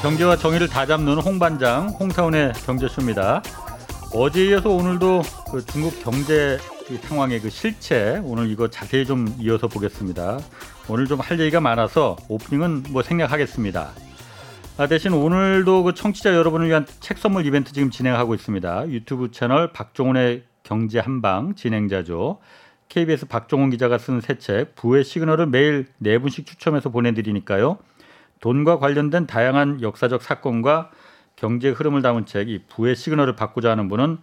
네, 경제와 정의를 다 잡는 홍반장 홍사원의 경제쇼입니다. 어제에 이어서 오늘도 그 중국 경제 상황의 그 실체 오늘 이거 자세히 좀 이어서 보겠습니다. 오늘 좀 할 얘기가 많아서 오프닝은 뭐 생략하겠습니다. 아, 대신 오늘도 그 청취자 여러분을 위한 책 선물 이벤트 지금 진행하고 있습니다. 유튜브 채널 박종훈의 경제 한방 진행자죠. KBS 박종훈 기자가 쓴 새 책 부의 시그널을 매일 네 분씩 추첨해서 보내드리니까요. 돈과 관련된 다양한 역사적 사건과 경제 흐름을 담은 책이 부의 시그널을 바꾸자 하는 분은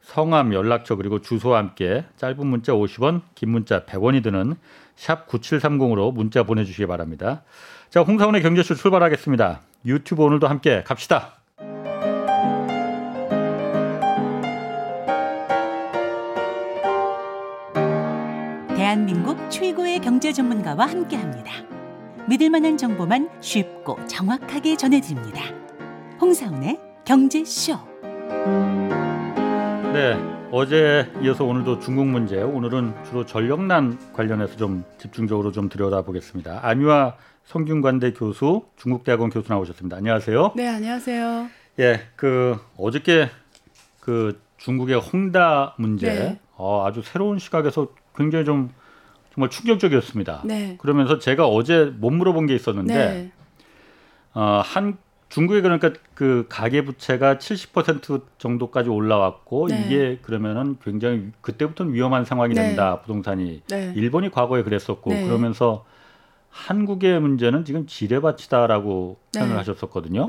성함, 연락처 그리고 주소와 함께 짧은 문자 50원, 긴 문자 100원이 드는 샵 9730으로 문자 보내주시기 바랍니다. 자, 홍사원의 경제쇼 출발하겠습니다. 유튜브 오늘도 함께 갑시다. 대한민국 최고의 경제 전문가와 함께합니다. 믿을 만한 정보만 쉽고 정확하게 전해드립니다. 홍사운의 경제쇼. 네, 어제 이어서 오늘도 중국 문제, 오늘은 주로 전력난 관련해서 좀 집중적으로 좀 들여다보겠습니다. 안유아 성균관대 교수, 중국대학원 교수 나오셨습니다. 안녕하세요. 네, 안녕하세요. 예, 그 어저께 그 중국의 홍다 문제, 네. 어, 아주 새로운 시각에서 굉장히 좀 정말 충격적이었습니다. 네. 그러면서 제가 어제 못 물어본 게 있었는데 네. 어, 한 중국에 그러니까 그 가계 부채가 70% 정도까지 올라왔고 네. 이게 그러면은 굉장히 그때부터는 위험한 상황이 네. 된다 부동산이 네. 일본이 과거에 그랬었고 네. 그러면서 한국의 문제는 지금 지뢰밭이다라고 표현을 하셨었거든요.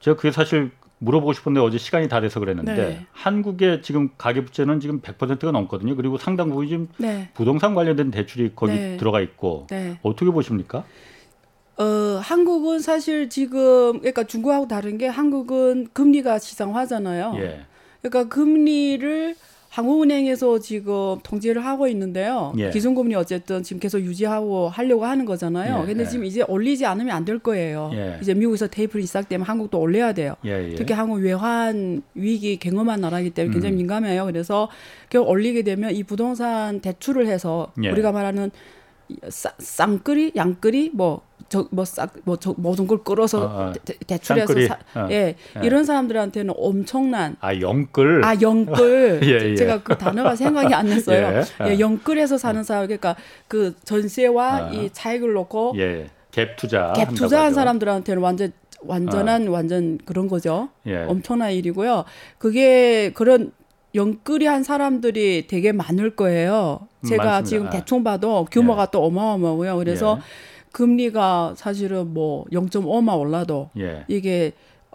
제가 그게 사실 물어보고 싶은데 어제 시간이 다 돼서 그랬는데 네. 한국의 지금 가계 부채는 지금 100%가 넘거든요. 그리고 상당 부분이 지금 네. 부동산 관련된 대출이 거기 네. 들어가 있고 네. 어떻게 보십니까? 어, 한국은 사실 지금 그러니까 중국하고 다른 게 한국은 금리가 시장화잖아요. 예. 그러니까 금리를 한국은행에서 지금 통제를 하고 있는데요. 예. 기준금리 어쨌든 지금 계속 유지하고 하려고 하는 거잖아요. 예. 근데 예. 지금 이제 올리지 않으면 안 될 거예요. 예. 이제 미국에서 테이프를 시작되면 한국도 올려야 돼요. 예, 예. 특히 한국 외환 위기 경험한 나라이기 때문에 굉장히 음. 민감해요. 그래서 결국 올리게 되면 이 부동산 대출을 해서 우리가 말하는 쌍끌이, 양끌이, 뭐, 저, 뭐, 싹, 뭐, 저, 모든 걸 끌어서 어, 어. 대, 출해서 사, 어. 예, 예, 이런 사람들한테는 엄청난. 아, 영끌? 아, 영끌. 예, 예. 제가 그 단어가 생각이 안 났어요. 예, 예 영끌에서 사는 사람, 그러니까 그 전세와 아. 이 차익을 놓고. 예, 갭 투자. 갭 투자한 사람들한테는 완전, 완전한, 어. 완전 그런 거죠. 예. 엄청난 일이고요. 그게 그런 영끌이 한 사람들이 되게 많을 거예요. 제가 음, 지금 대충 봐도 규모가 예. 또 어마어마하고요. 그래서 예. 금리가 사실은 뭐 0.5만 올라도 예. 이게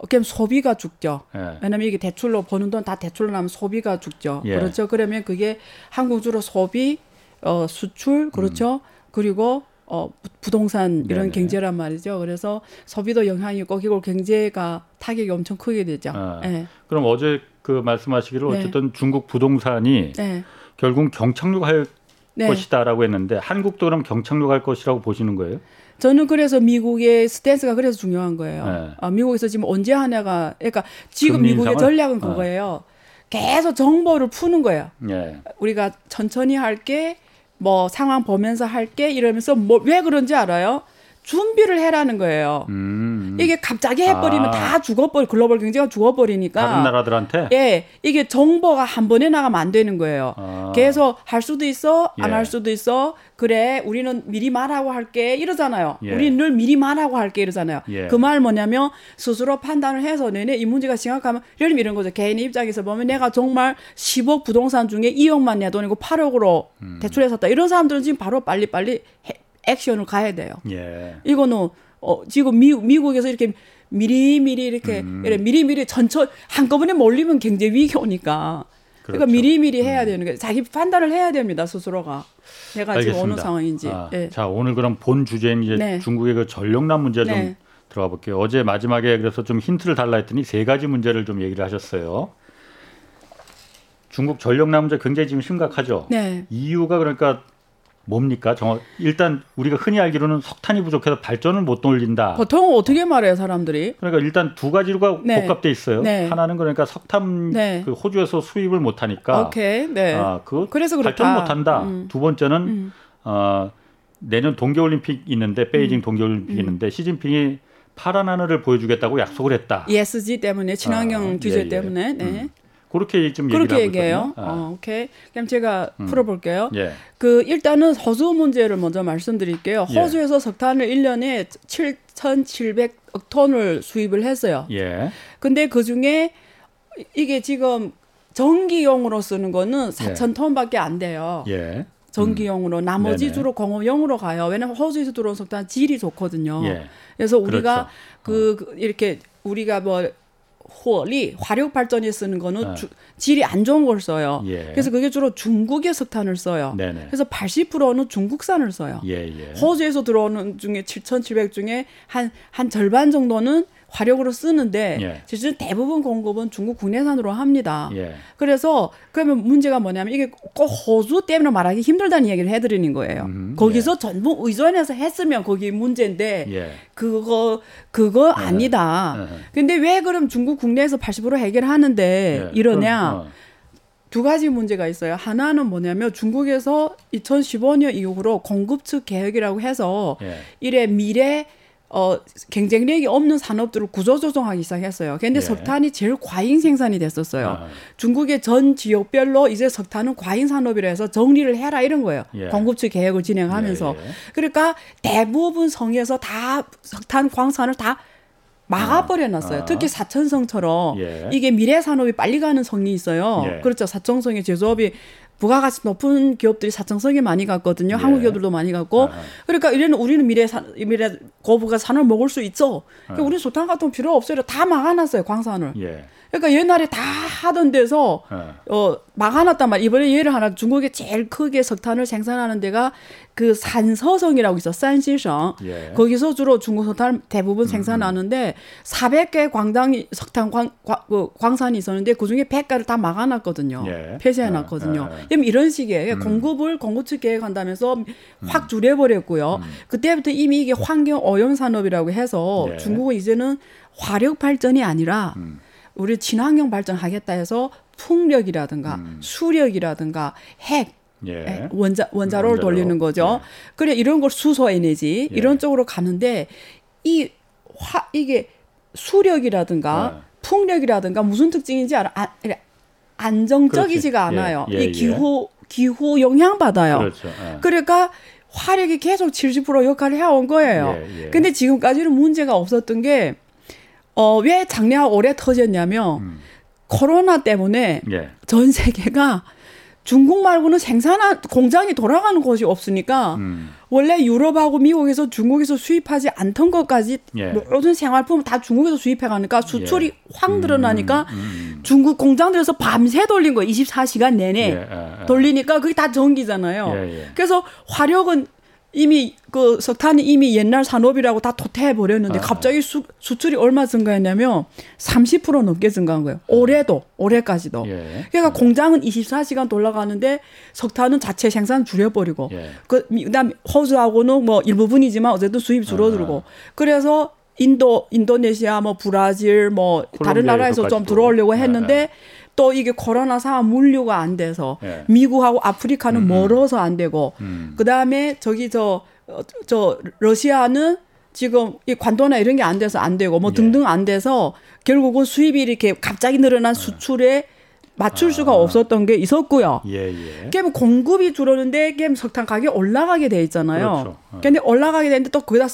그냥 소비가 죽죠. 예. 왜냐면 이게 대출로 버는 돈 다 대출로 나면 소비가 죽죠. 예. 그렇죠. 그러면 그게 한국 주로 소비, 어, 수출, 그렇죠. 음. 그리고 어, 부동산 이런 네네. 경제란 말이죠. 그래서 소비도 영향이 있고 결국 경제가 타격이 엄청 크게 되죠. 아, 네. 그럼 어제 그 말씀하시기를 네. 어쨌든 중국 부동산이 네. 결국 경착륙할 네. 것이다라고 했는데 한국도 그럼 경착륙 할 것이라고 보시는 거예요? 저는 그래서 미국의 스탠스가 그래서 중요한 거예요. 네. 아, 미국에서 지금 언제 하냐가 그러니까 지금 미국의 전략은 네. 그거예요. 계속 정보를 푸는 거예요. 네. 우리가 천천히 할게 뭐 상황 보면서 할게 이러면서 뭐 왜 그런지 알아요? 준비를 해라는 거예요. 음. 이게 갑자기 해버리면 아. 다 죽어버리, 글로벌 경제가 죽어버리니까. 다른 나라들한테? 예. 이게 정보가 한 번에 나가면 안 되는 거예요. 아. 계속 할 수도 있어, 안할 예. 수도 있어. 그래, 우리는 미리 말하고 할게. 이러잖아요. 예. 우리는 늘 미리 말하고 할게. 이러잖아요. 예. 그말 뭐냐면 스스로 판단을 해서 내내 이 문제가 심각하면 예를 이런 거죠. 개인 입장에서 보면 내가 정말 10억 부동산 중에 2억만 내 돈이고 8억으로 음. 대출해섰다. 이런 사람들은 지금 바로 빨리 빨리 해, 액션을 가야 돼요. 예. 이거는 어, 지금 미, 미국에서 이렇게 미리미리 이렇게 음. 미리미리 전처 한꺼번에 몰리면 경제 위기 오니까. 그러니까 그렇죠. 그러니까 미리미리 해야 음. 되는 게 자기 판단을 해야 됩니다 스스로가. 내가 알겠습니다. 지금 어느 상황인지. 아, 네. 자 오늘 그럼 본 주제는 이제 네. 중국의 그 전력난 문제 좀 네. 들어가 볼게요. 어제 마지막에 그래서 좀 힌트를 달라 했더니 세 가지 문제를 좀 얘기를 하셨어요. 중국 전력난 문제 굉장히 지금 심각하죠. 네. 이유가 그러니까 뭡니까? 정확 일단 우리가 흔히 알기로는 석탄이 부족해서 발전을 못 돌린다. 보통 어떻게 말해요, 사람들이? 그러니까 일단 두 가지가 네. 복합돼 있어요. 네. 하나는 그러니까 석탄 네. 그 호주에서 수입을 못 하니까 오케이. 네. 아, 그 그래서 발전 못 한다. 음. 두 번째는 음. 어, 내년 동계 올림픽 있는데 베이징 음. 동계 올림픽 음. 있는데 시진핑이 파란 하늘을 보여주겠다고 약속을 했다. ESG 때문에 친환경 아, 규제 예, 예. 때문에. 네. 음. 그렇게 좀 그렇게 얘기해요. 아. 어, 오케이. 그럼 제가 음. 풀어볼게요. 예. 그 일단은 허수 문제를 먼저 말씀드릴게요. 예. 호주에서 예. 석탄을 1년에 7,700억 톤을 수입을 했어요. 예. 근데 그 중에 이게 지금 전기용으로 쓰는 거는 4천 예. 톤밖에 안 돼요. 예. 전기용으로 음. 나머지 네네. 주로 공업용으로 가요. 왜냐면 호주에서 들어온 석탄 질이 좋거든요. 예. 그래서 우리가 그렇죠. 그, 그 이렇게 우리가 뭐 호리 화력 발전에 쓰는 거는 네. 주, 질이 안 좋은 걸 써요. 예. 그래서 그게 주로 중국의 석탄을 써요. 네네. 그래서 80%는 중국산을 써요. 예, 예. 호주에서 들어오는 중에 7,700 중에 한 한 절반 정도는 화력으로 쓰는데 예. 실제 대부분 공급은 중국 국내산으로 합니다. 예. 그래서 그러면 문제가 뭐냐면 이게 꼭 호주 때문에 말하기 힘들다는 얘기를 해드리는 거예요. 음, 거기서 예. 전부 의존해서 했으면 거기 문제인데 예. 그거 그거 예. 아니다. 예. 근데 왜 그럼 중국 국내에서 80% 해결하는데 이러냐? 그럼, 어. 두 가지 문제가 있어요. 하나는 뭐냐면 중국에서 2015년 이후로 공급측 계획이라고 해서 예. 이래 미래 어, 경쟁력이 없는 산업들을 구조조정하기 시작했어요. 근데 예. 석탄이 제일 과잉 생산이 됐었어요. 아. 중국의 전 지역별로 이제 석탄은 과잉 산업이라 해서 정리를 해라 이런 거예요. 예. 공급처 계획을 진행하면서. 예, 예. 그러니까 대부분 성에서 다 석탄 광산을 다 막아버려 놨어요. 아. 특히 사천성처럼 예. 이게 미래 산업이 빨리 가는 성이 있어요. 예. 그렇죠. 사천성의 제조업이 부가가치 높은 기업들이 사천성에 많이 갔거든요. 예. 한국 기업들도 많이 갔고. 아. 그러니까 이래는 우리는 미래 산 미래 고부가 산을 먹을 수 있죠. 그러니까 아. 우리 소탄 같은 거 필요 없어요. 다 막아놨어요. 광산을. 예. 그러니까 옛날에 다 하던 데서 네. 어 막아놨단 말이야. 이번에 예를 하나 중국에 제일 크게 석탄을 생산하는 데가 그 산서성이라고 있어. 산시성. 예. 거기서 주로 중국 석탄 대부분 음, 음. 생산하는데 음. 400개 광장이 석탄 광, 광, 그 광산이 있었는데 그 중에 100개를 다 막아놨거든요. 예. 폐쇄해놨거든요. 예. 그럼 이런 식의 음. 공급을 공급 측 계획한다면서 음. 확 줄여버렸고요. 음. 그때부터 이미 이게 환경 오염 산업이라고 해서 예. 중국은 이제는 화력 발전이 아니라 우리 친환경 발전하겠다 해서 풍력이라든가 음. 수력이라든가 핵 예. 예 원자 원자로를 원자로. 돌리는 거죠. 예. 그래 이런 걸 수소 에너지 예. 이런 쪽으로 가는데 이 화 이게 수력이라든가 예. 풍력이라든가 무슨 특징인지 알아? 아, 안정적이지가 그렇지. 예. 않아요. 이 기후 기후 영향 받아요. 그렇죠. 그러니까 화력이 계속 70% 역할을 해온 거예요. 근데 지금까지는 문제가 없었던 게 어, 왜 작년 올해 터졌냐면 음. 코로나 때문에 예. 전 세계가 중국 말고는 생산한 공장이 돌아가는 곳이 없으니까 음. 원래 유럽하고 미국에서 중국에서 수입하지 않던 것까지 예. 모든 생활품 다 중국에서 수입해 가니까 수출이 예. 확 늘어나니까 음, 음, 음. 중국 공장들에서 밤새 돌린 거예요. 24시간 내내 예, 예, 예. 돌리니까 그게 다 전기잖아요. 그래서 화력은 이미 그 석탄이 이미 옛날 산업이라고 다 도태해 버렸는데 아. 갑자기 수, 수출이 얼마 증가했냐면 30% 넘게 증가한 거예요. 올해도 올해까지도. 예. 그러니까 공장은 24시간 돌아가는데 석탄은 자체 생산 줄여버리고 예. 그 그다음 호주하고는 뭐 일부분이지만 어쨌든 수입 줄어들고 아. 그래서 인도 인도네시아 뭐 브라질 뭐 다른 나라에서 좀 들어오려고 했는데 예. 또 이게 코로나 상황 물류가 안 돼서 예. 미국하고 아프리카는 음, 음. 멀어서 안 되고 음. 그다음에 저기 저저 어, 저 러시아는 지금 이 관도나 이런 게 안 돼서 안 되고 뭐 예. 등등 안 돼서 결국은 수입이 이렇게 갑자기 늘어난 예. 수출에 맞출 수가 아. 없었던 게 있었고요. 예, 예. 게임 공급이 줄었는데 게임 석탄 가격이 올라가게 돼 있잖아요. 그렇죠. 어. 근데 올라가게 되는데 또 거기다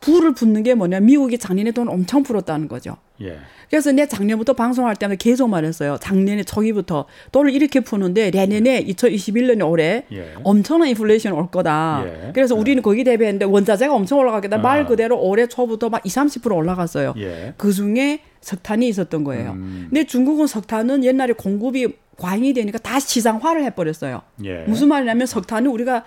불을 붙는 게 뭐냐 미국이 작년에 돈 엄청 풀었다는 거죠. 예. 그래서 내 작년부터 방송할 때마다 계속 말했어요. 작년에 초기부터 돈을 이렇게 푸는데 내년에 2021년에 올해 예. 엄청난 인플레이션 올 거다. 예. 그래서 우리는 거기 대비했는데 원자재가 엄청 올라가겠다. 아. 말 그대로 올해 초부터 막 20, 30% 올라갔어요. 예. 그 중에 석탄이 있었던 거예요. 음. 근데 중국은 석탄은 옛날에 공급이 과잉이 되니까 다 시장화를 해버렸어요. 예. 무슨 말이냐면 석탄은 우리가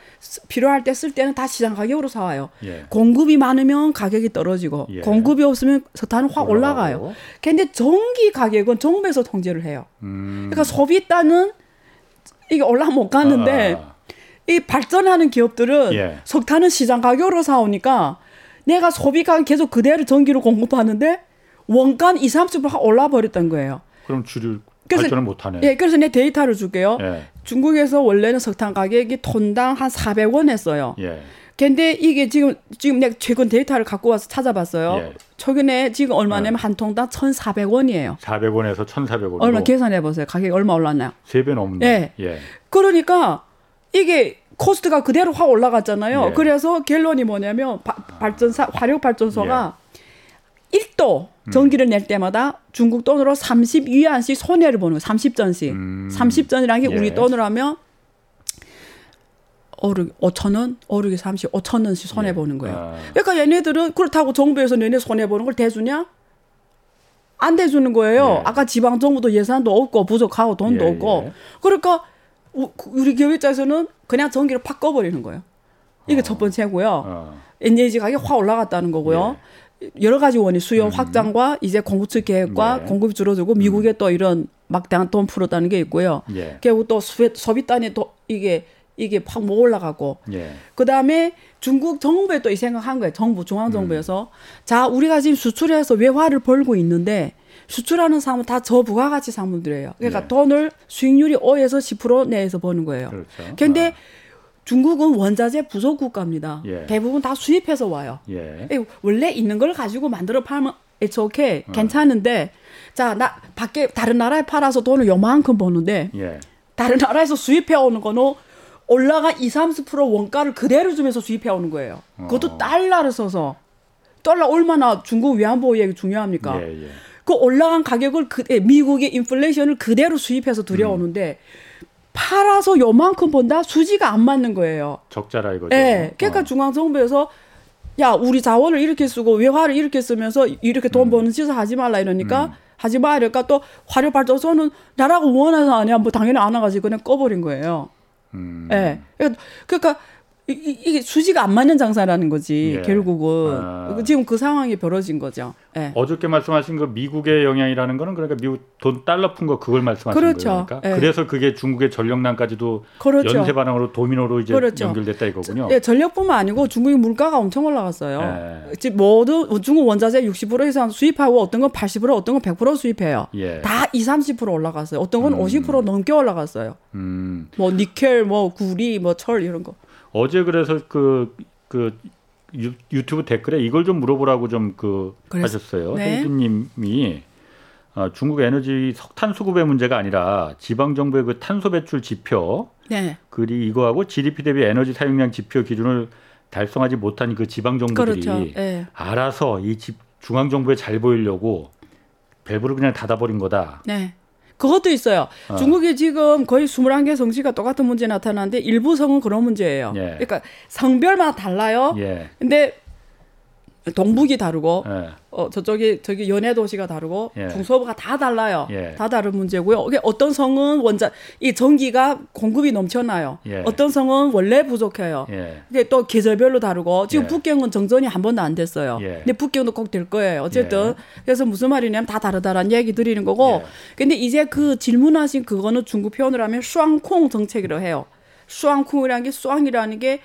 필요할 때 쓸 때는 다 시장 가격으로 사와요. 예. 공급이 많으면 가격이 떨어지고 예. 공급이 없으면 석탄은 확 올라가요. 근데 전기 가격은 정부에서 통제를 해요. 음. 그러니까 소비단은 이게 올라 못 가는데 아. 이 발전하는 기업들은 예. 석탄은 시장 가격으로 사오니까 내가 소비가 계속 그대로 전기로 공급하는데 원가는 2, 30%확 올라 버렸던 거예요. 그럼 줄일 그래서, 발전을 못하네. 예, 그래서 내 데이터를 줄게요. 예. 중국에서 원래는 석탄 가격이 톤당 한 400원 했어요. 예. 근데 이게 지금 지금 내가 최근 데이터를 갖고 와서 찾아봤어요. 예. 최근에 지금 얼마냐면 네. 한 통당 1,400원이에요. 400원에서 1,400원. 얼마 계산해 보세요. 가격이 얼마 올랐나요? 3배 넘네. 예. 예. 그러니까 이게 코스트가 그대로 확 올라갔잖아요. 예. 그래서 결론이 뭐냐면 바, 발전사 화력 발전소가 예. 1도 음. 전기를 낼 때마다 중국 돈으로 30위안씩 손해를 보는 거예요. 30전씩. 음. 30전이라는 게 예. 우리 돈으로 하면 오르 5천 원, 오르기 30, 5천 원씩 손해 보는 거예요. 아. 그러니까 얘네들은 그렇다고 정부에서 얘네 손해 보는 걸 대주냐? 안 대주는 거예요. 예. 아까 지방 정부도 예산도 없고 부족하고 돈도 예, 없고. 예. 그러니까 우리 기업자에서는 그냥 전기를 팍 꺼버리는 거예요. 이게 어. 첫 번째고요. 어. 에너지 가격이 확 올라갔다는 거고요. 예. 여러 가지 원인 수요 음. 확장과 이제 공급처 계획과 네. 공급이 줄어들고 미국에 음. 또 이런 막대한 돈 풀었다는 게 있고요. 예. 결국 또 소비단이 또 이게 이게 확못 올라가고 예. 그다음에 중국 정부에 또 이 생각한 거예요. 정부 중앙 정부에서 음. 자 우리가 지금 수출해서 외화를 벌고 있는데 수출하는 사람은 다 저부가가치 상품들이에요. 그러니까 예. 돈을 수익률이 5에서 10% 내에서 버는 거예요. 그렇죠. 근데 아. 중국은 원자재 부속 국가입니다. 예. 대부분 다 수입해서 와요. 예. 원래 있는 걸 가지고 만들어 팔면 it's okay 어. 괜찮은데 자 나 밖에 다른 나라에 팔아서 돈을 요만큼 버는데 예. 다른 나라에서 수입해 오는 거는 올라가 2, 30% 원가를 그대로 주면서 수입해 오는 거예요. 그것도 어. 달러를 써서 달러 얼마나 중국 얘기 중요합니까? 예, 예. 그 올라간 가격을 그 예, 미국의 인플레이션을 그대로 수입해서 들여오는데 음. 팔아서 요만큼 본다 수지가 안 맞는 거예요. 적자라 이거죠. 예. 그러니까 어. 중앙 정부에서 야 우리 자원을 이렇게 쓰고 외화를 이렇게 쓰면서 이렇게 돈 음. 버는 짓을 하지 말라 이러니까 음. 하지 마 이러니까 또 화력 발전소는 나라가 원해서 아니야 뭐 당연히 안 와가지고 그냥 꺼버린 거예요. 음. 예. 그러니까, 그러니까 이, 이게 수지가 안 맞는 장사라는 거지 예. 결국은 아. 지금 그 상황이 벌어진 거죠. 예. 어저께 말씀하신 그 미국의 영향이라는 거는 그러니까 미국 돈 달러 푼 거 그걸 말씀하신 그렇죠. 거예요. 그러니까 예. 그래서 그게 중국의 전력난까지도 그렇죠. 연쇄 반응으로 도미노로 이제 그렇죠. 연결됐다 이거군요. 예, 전력뿐만 아니고 중국의 물가가 엄청 올라갔어요. 예. 모두 중국 원자재 60% 이상 수입하고 어떤 건 80% 어떤 건 100% 수입해요. 예. 다 2, 30% 올라갔어요. 어떤 건 음. 50% 넘게 올라갔어요. 음. 뭐 니켈, 뭐 구리, 뭐 철 이런 거. 어제 그래서 그, 그 유튜브 댓글에 이걸 좀 물어보라고 좀그 하셨어요. 네. 헤이드님이 어, 중국 에너지 석탄 수급의 문제가 아니라 지방 정부의 그 탄소 배출 지표, 네. 그리 이거하고 GDP 대비 에너지 사용량 지표 기준을 달성하지 못한 그 지방 정부들이 그렇죠. 네. 알아서 이 집, 중앙 정부에 잘 보이려고 밸브를 그냥 닫아버린 거다. 네. 그것도 있어요. 어. 중국이 지금 거의 21개 성시가 똑같은 문제 나타나는데 일부 성은 그런 문제예요. 예. 그러니까 성별마다 달라요. 예. 근데 동북이 다르고 예. 어 저쪽이 저기 연해 도시가 다르고 예. 중서부가 다 달라요. 예. 다 다른 문제고요. 이게 어떤 성은 원자 이 전기가 공급이 넘쳐나요. 예. 어떤 성은 원래 부족해요. 예. 이게 또 계절별로 다르고 지금 예. 북경은 정전이 한 번도 안 됐어요. 예. 근데 북경도 꼭 될 거예요. 어쨌든 그래서 무슨 말이냐면 다 다르다라는 얘기 드리는 거고. 근데 이제 그 질문하신 그거는 중국 표현으로 하면 슈앙콩 정책이라고 해요. 슈앙콩이라는 게 슈앙이라는 게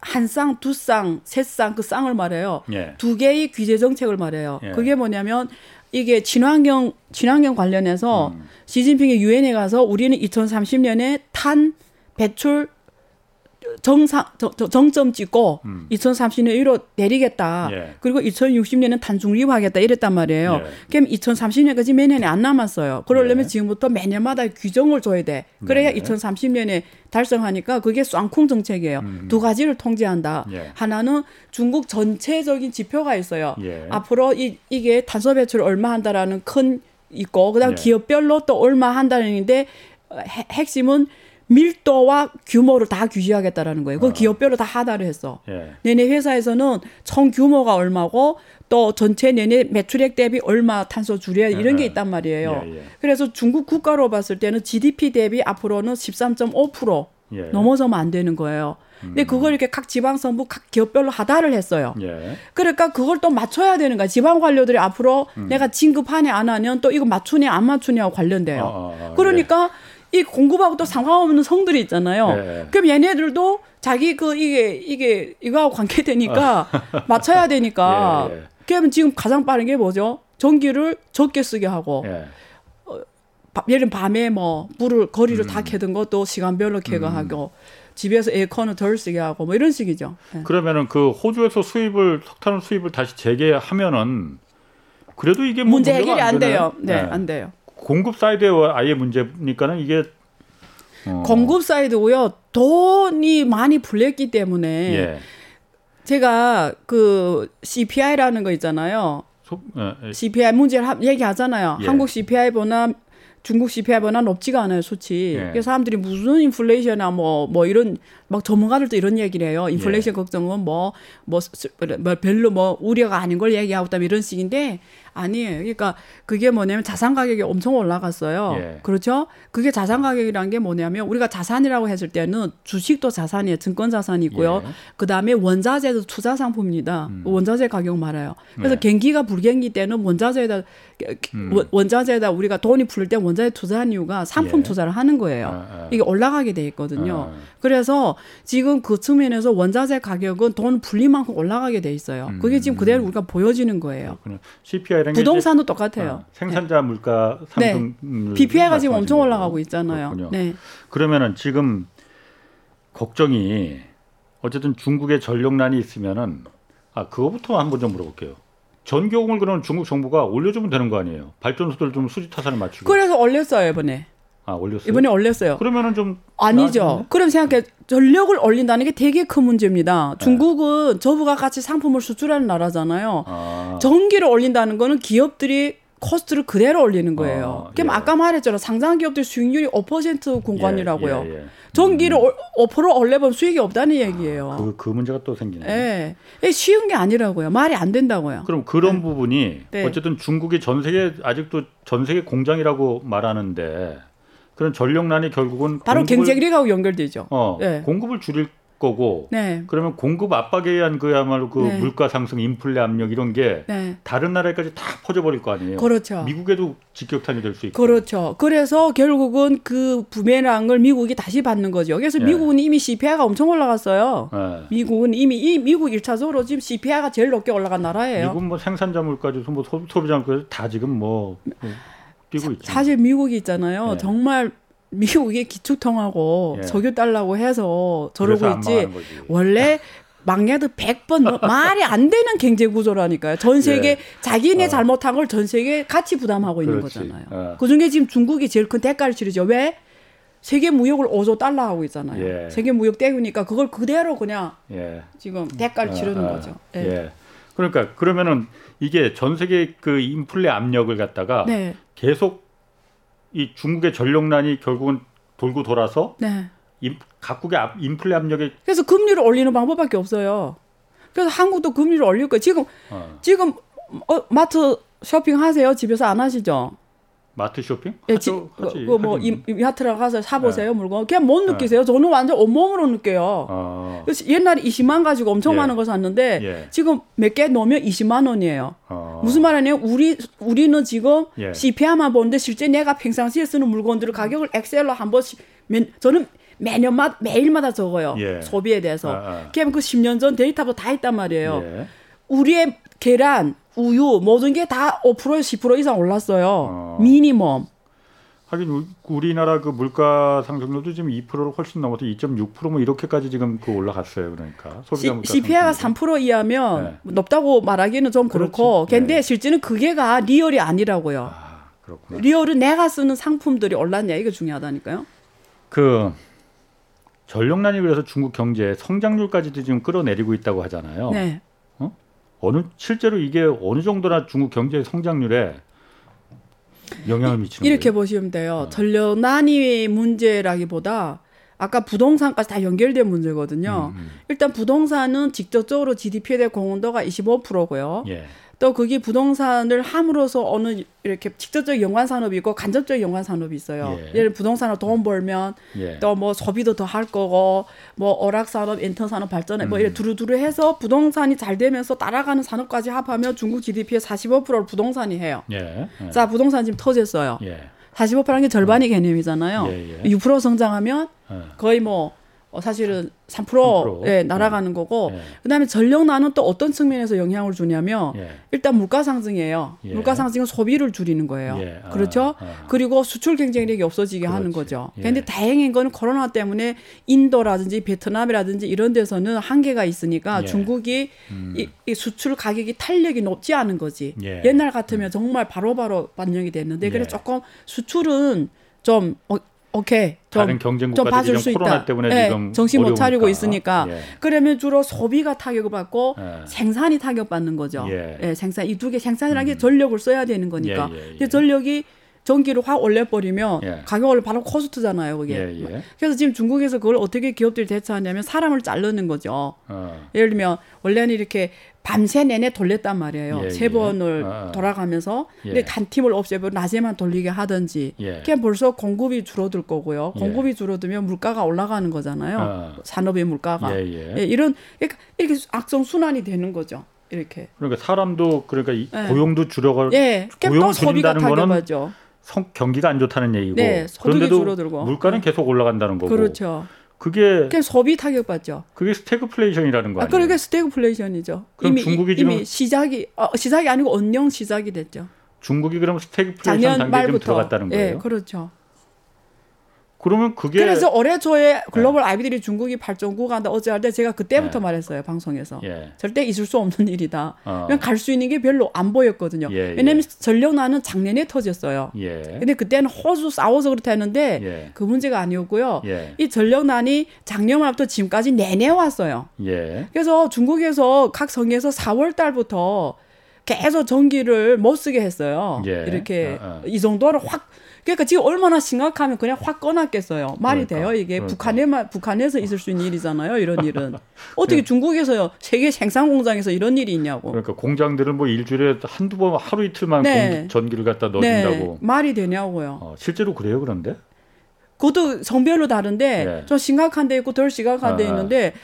한 쌍, 두 쌍, 세 쌍, 그 쌍을 말해요. 예. 두 개의 규제 정책을 말해요. 예. 그게 뭐냐면 이게 친환경 친환경 관련해서 음. 시진핑이 유엔에 가서 우리는 2030년에 탄 배출 정상 정, 점 찍고 음. 2030년 1로 내리겠다. 예. 그리고 2060년은 탄중립하겠다 이랬단 말이에요. 예. 그럼 2030년까지 매년에 안 남았어요. 그러려면 예. 지금부터 매년마다 규정을 줘야 돼. 그래야 네. 2030년에 달성하니까 그게 쌍콩 정책이에요. 음. 두 가지를 통제한다. 예. 하나는 중국 전체적인 지표가 있어요. 예. 앞으로 이, 이게 탄소 배출 얼마 한다라는 큰 있고 그다음 예. 기업별로 또 얼마 한다는데 핵심은 밀도와 규모를 다 규제하겠다라는 거예요. 그 어. 기업별로 다 하나를 했어. 예. 내내 회사에서는 총 규모가 얼마고 또 전체 내내 매출액 대비 얼마 탄소 줄여야 이런 게 예. 있단 말이에요. 예, 예. 그래서 중국 국가로 봤을 때는 GDP 대비 앞으로는 13.5% 예. 넘어서면 안 되는 거예요. 근데 그걸 이렇게 각 지방정부 각 기업별로 하다를 했어요. 예. 그러니까 그걸 또 맞춰야 되는 거야. 지방 관료들이 앞으로 음. 내가 진급하냐 안 하면 또 이거 맞추냐 안 맞추냐와 관련돼요. 아, 아, 아, 그러니까 예. 이 공급하고 또 상관없는 성들이 있잖아요. 네. 그럼 얘네들도 자기 그 이게 이게 이거하고 관계되니까 맞춰야 되니까. 예, 예. 그러면 지금 가장 빠른 게 뭐죠? 전기를 적게 쓰게 하고 예. 어, 예를 밤에 뭐 불을 거리를 음. 다 켜던 것도 시간별로 켜가하고 음. 집에서 에어컨을 덜 쓰게 하고 뭐 이런 식이죠. 네. 그러면은 그 호주에서 수입을 석탄 수입을 다시 재개하면은 그래도 이게 뭐 문제 해결이 안, 안 돼요. 네, 네, 안 돼요. 공급 사이드에 아예 문제니까는 이게 어. 공급 사이드고요. 돈이 많이 풀렸기 때문에 예. 제가 그 CPI라는 거 있잖아요. 소, 예, 예. CPI 문제를 하, 얘기하잖아요. 예. 한국 CPI보다 중국 CPI보다 높지가 않아요, 수치. 예. 그래서 사람들이 무슨 인플레이션이나 뭐, 뭐 이런, 막 전문가들도 이런 얘기를 해요. 인플레이션 예. 걱정은 뭐, 뭐, 뭐, 별로 뭐 우려가 아닌 걸 얘기하고 있다면 이런 식인데, 아니에요. 그러니까 그게 뭐냐면 자산 가격이 엄청 올라갔어요. 예. 그렇죠? 그게 자산 가격이란 게 뭐냐면 우리가 자산이라고 했을 때는 주식도 자산이에요. 증권 자산이고요. 예. 그다음에 원자재도 투자 상품입니다. 음. 원자재 가격 말아요. 그래서 네. 경기가 불경기 때는 원자재에다 음. 원자재에다 우리가 돈이 풀릴 때 원자재 투자한 이유가 상품 예. 투자를 하는 거예요. 아, 아. 이게 올라가게 돼 있거든요. 아. 그래서 지금 그 측면에서 원자재 가격은 돈 풀린 만큼 올라가게 돼 있어요. 음. 그게 지금 그대로 우리가 보여지는 거예요. CPI 부동산도 똑같아요. 어, 생산자 네. 물가 상승 네. BPI가 지금 엄청 올라가고 있잖아요. 그렇군요. 네. 그러면은 지금 걱정이 어쨌든 중국에 전력난이 있으면은 아 그거부터 한번 좀 물어볼게요. 전기요금을 그러면 중국 정부가 올려주면 되는 거 아니에요? 발전소들 좀 수지 타산을 맞추고. 그래서 올렸어요 이번에. 아 올렸어요. 이번에 올렸어요. 그러면은 좀 아니죠. 나아지네? 그럼 생각해 전력을 올린다는 게 되게 큰 문제입니다. 네. 중국은 저부가 같이 상품을 수출하는 나라잖아요. 아. 전기를 올린다는 거는 기업들이 코스트를 그대로 올리는 거예요. 아, 그럼 예. 아까 말했잖아. 상장 기업들 수익률이 5% 공간이라고요. 예, 예, 예. 전기를 음. 5% 올려보면 수익이 없다는 얘기예요. 그, 그 문제가 또 생기네. 예. 쉬운 게 아니라고요. 말이 안 된다고요. 그럼 그런 네. 부분이 네. 어쨌든 중국이 전 세계 아직도 전 세계 공장이라고 말하는데 그런 전력난이 결국은 바로 경쟁력하고 연결되죠. 어, 네. 공급을 줄일 거고 네. 그러면 공급 압박에 의한 그야말로 그 네. 물가 상승, 인플레 압력 이런 게 네. 다른 나라에까지 다 퍼져버릴 거 아니에요. 그렇죠. 미국에도 직격탄이 될 수 있고. 그렇죠. 그래서 결국은 그 부메랑을 미국이 다시 받는 거죠. 그래서 네. 미국은 이미 CPI가 엄청 올라갔어요. 네. 미국은 이미 이 미국 1차적으로 지금 CPI가 제일 높게 올라간 나라예요. 미국 뭐 생산자 물가지 뭐 소비자 물까지 다 지금 뭐, 뭐 뛰고 있죠. 사실 미국이 있잖아요. 네. 정말 미국이 기축통하고 예. 석유 달라고 해서 저러고 있지. 원래 막내도 100번 말이 안 되는 경제 구조라니까요. 전 세계 예. 자기네 어. 잘못한 걸 전 세계 같이 부담하고 있는 그렇지. 거잖아요. 어. 그중에 지금 중국이 제일 큰 대가를 치르죠. 왜? 세계 무역을 5조 달러 하고 있잖아요. 예. 세계 무역 떼우니까 그걸 그대로 그냥 예. 지금 대가를 어, 치르는 어, 거죠. 예. 예. 그러니까 그러면은 이게 전 세계 그 인플레 압력을 갖다가 네. 계속 이 중국의 전력난이 결국은 돌고 돌아서 네. 인, 각국의 압, 인플레 압력에 그래서 금리를 올리는 방법밖에 없어요. 그래서 한국도 금리를 올릴 거예요. 지금 어. 지금 어, 마트 쇼핑 하세요? 집에서 안 하시죠? 마트 쇼핑? 예, 지, 하지, 그뭐 마트라 가서 사보세요 네. 물건. 그냥 못 느끼세요. 네. 저는 완전 온몸으로 느껴요. 어. 그래서 옛날에 20만 가지고 엄청 예. 많은 거 샀는데 예. 지금 몇 개 넣으면 20만 원이에요. 어. 무슨 말이냐? 우리 우리는 지금 예. CPI만 보는데 실제 내가 평상시에 쓰는 물건들을 가격을 엑셀로 한 번씩 저는 매년마다 매일마다 적어요. 예. 소비에 대해서. 아, 아. 그럼 그 10년 전 데이터도 다 있단 말이에요. 예. 우리의 계란, 우유 모든 게 다 5%에서 10% 이상 올랐어요. 어. minimum. 하긴 우리나라 그 물가 상승률도 지금 2%를 훨씬 넘어서 2.6%뭐 이렇게까지 지금 그 올라갔어요. 그러니까 소비자 물가 CPI가 3% 이하면 네. 높다고 말하기는 좀 그렇고, 그렇지. 근데 네. 실제는 그게가 real이 아니라고요. 아, 그렇구나. real은 내가 쓰는 상품들이 올랐냐 이게 중요하다니까요. 그 전력난이 그래서 중국 경제 성장률까지도 지금 끌어내리고 있다고 하잖아요. 네. 어느 실제로 이게 어느 정도나 중국 경제 성장률에 영향을 미치는 이렇게 거예요? 보시면 돼요. 어. 전력 난이 문제라기보다 아까 부동산까지 다 연결된 문제거든요. 음, 음. 일단 부동산은 직접적으로 GDP에 대한 공헌도가 25%고요. 예. 또 그게 부동산을 함으로써 어느 이렇게 직접적 연관 산업이 있고 간접적 연관 산업이 있어요. 예. 예를 부동산으로 돈 벌면 예. 또뭐 소비도 더 할 거고 뭐 어락 산업, 인터 산업 발전에 뭐 음. 뭐 이렇게 두루두루 해서 부동산이 잘 되면서 따라가는 산업까지 합하면 중국 GDP의 45%를 부동산이 해요. 예. 예. 자, 부동산 지금 터졌어요. 예. 45%란 게 절반의 음. 개념이잖아요. 예, 예. 6% 성장하면 예. 거의 뭐 어, 사실은 3%, 3% 예, 날아가는 거고 예. 그다음에 전력난은 또 어떤 측면에서 영향을 주냐면 예. 일단 물가 상승이에요. 예. 물가 상승은 소비를 줄이는 거예요. 예. 그렇죠? 아, 아. 그리고 수출 경쟁력이 없어지게 그렇지. 하는 거죠. 그런데 예. 다행인 거는 코로나 때문에 인도라든지 베트남이라든지 이런 데서는 한계가 있으니까 중국이 음. 이, 이, 수출 가격이 탄력이 높지 않은 거지. 옛날 같으면 음. 정말 바로 바로 반영이 됐는데 그래서 조금 수출은 좀 어, 오케이. 좀, 다른 경쟁 국가들이 좀 코로나 있다. 때문에 네, 지금 정신 못 차리고 있으니까 예. 그러면 주로 소비가 타격을 받고 예. 생산이 타격받는 거죠. 예. 예 생산 이 두 개 생산이라는 게 음. 전력을 써야 되는 거니까. 예, 예, 근데 전력이 전기를 확 올려버리면 예. 가격을 바로 코스트잖아요, 그게. 예, 예. 그래서 지금 중국에서 그걸 어떻게 기업들이 대처하냐면 사람을 자르는 거죠. 어. 예를 들면 원래는 이렇게 밤새 내내 돌렸단 말이에요. 예, 세 예. 번을 아, 돌아가면서 예. 근데 단 팀을 없애고 낮에만 돌리게 하든지. 예. 그냥 벌써 공급이 줄어들 거고요. 예. 공급이 줄어들면 물가가 올라가는 거잖아요. 아. 산업의 물가가. 예, 이런 그러니까 이렇게 악성 순환이 되는 거죠. 이렇게. 그러니까 사람도 그러니까 고용도 줄여가 예. 고용 줄인다는 거는 성, 경기가 안 좋다는 얘기고. 네, 그런데도 줄어들고. 물가는 계속 올라간다는 거고. 그렇죠. 그게 그냥 소비 타격받죠. 그게 스태그플레이션이라는 거 아? 그러니까 스태그플레이션이죠. 그럼 이미, 중국이 지금 이미 시작이 어, 시작이 아니고 언영 시작이 됐죠. 중국이 그럼 스태그플레이션 단계에 좀 들어갔다는 거예요? 네, 그렇죠. 그러면 그게 그래서 올해 초에 글로벌 네. IB들이 중국이 8.9 간다 어제 할때 제가 그때부터 네. 말했어요 방송에서 예. 절대 있을 수 없는 일이다. 어. 그냥 갈 수 있는 게 별로 안 보였거든요. 예, 예. 왜냐하면 전력난은 작년에 터졌어요. 예. 근데 그때는 호주 싸워서 그렇다 했는데 예. 그 문제가 아니었고요. 예. 이 전력난이 작년 말부터 지금까지 내내 왔어요. 그래서 중국에서 각 성에서 4월 달부터 계속 전기를 못 쓰게 했어요. 이렇게 어, 어. 이 정도로 확 그러니까 지금 얼마나 심각하면 그냥 확 꺼놨겠어요. 말이 그러니까, 돼요? 이게 그러니까. 북한에만 북한에서 있을 수 있는 일이잖아요. 이런 일은 어떻게 네. 중국에서 세계 생산 공장에서 이런 일이 있냐고. 그러니까 공장들은 뭐 일주일에 한두 번 하루 이틀만 네. 공기, 전기를 갖다 넣어준다고. 네. 말이 되냐고요. 어, 실제로 그래요, 그런데? 그것도 성별로 다른데 네. 좀 심각한 데 있고 덜 심각한 데 아, 아. 있는데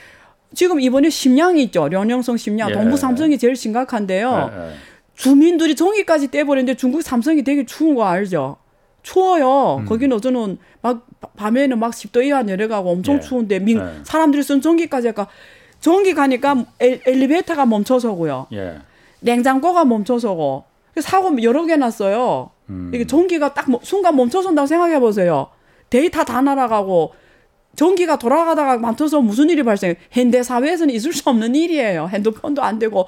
지금 이번에 심량이 있죠. 련영성 심량. 예. 동부 삼성이 제일 심각한데요. 예, 예. 주민들이 전기까지 떼버리는데 중국 삼성이 되게 추운 거 알죠? 추워요. 음. 거기는 어제는 막 밤에는 막 10도 이하 내려가고 엄청 예. 추운데 민, 예. 사람들이 쓴 전기까지 할까 전기 가니까 엘, 엘리베이터가 멈춰서고요. 예. 냉장고가 멈춰서고 사고 여러 개 났어요. 음. 이게 전기가 딱 순간 멈춰선다고 생각해 보세요. 데이터 다 날아가고 전기가 돌아가다가 멈춰서 무슨 일이 발생해? 현대 사회에서는 있을 수 없는 일이에요. 핸드폰도 안 되고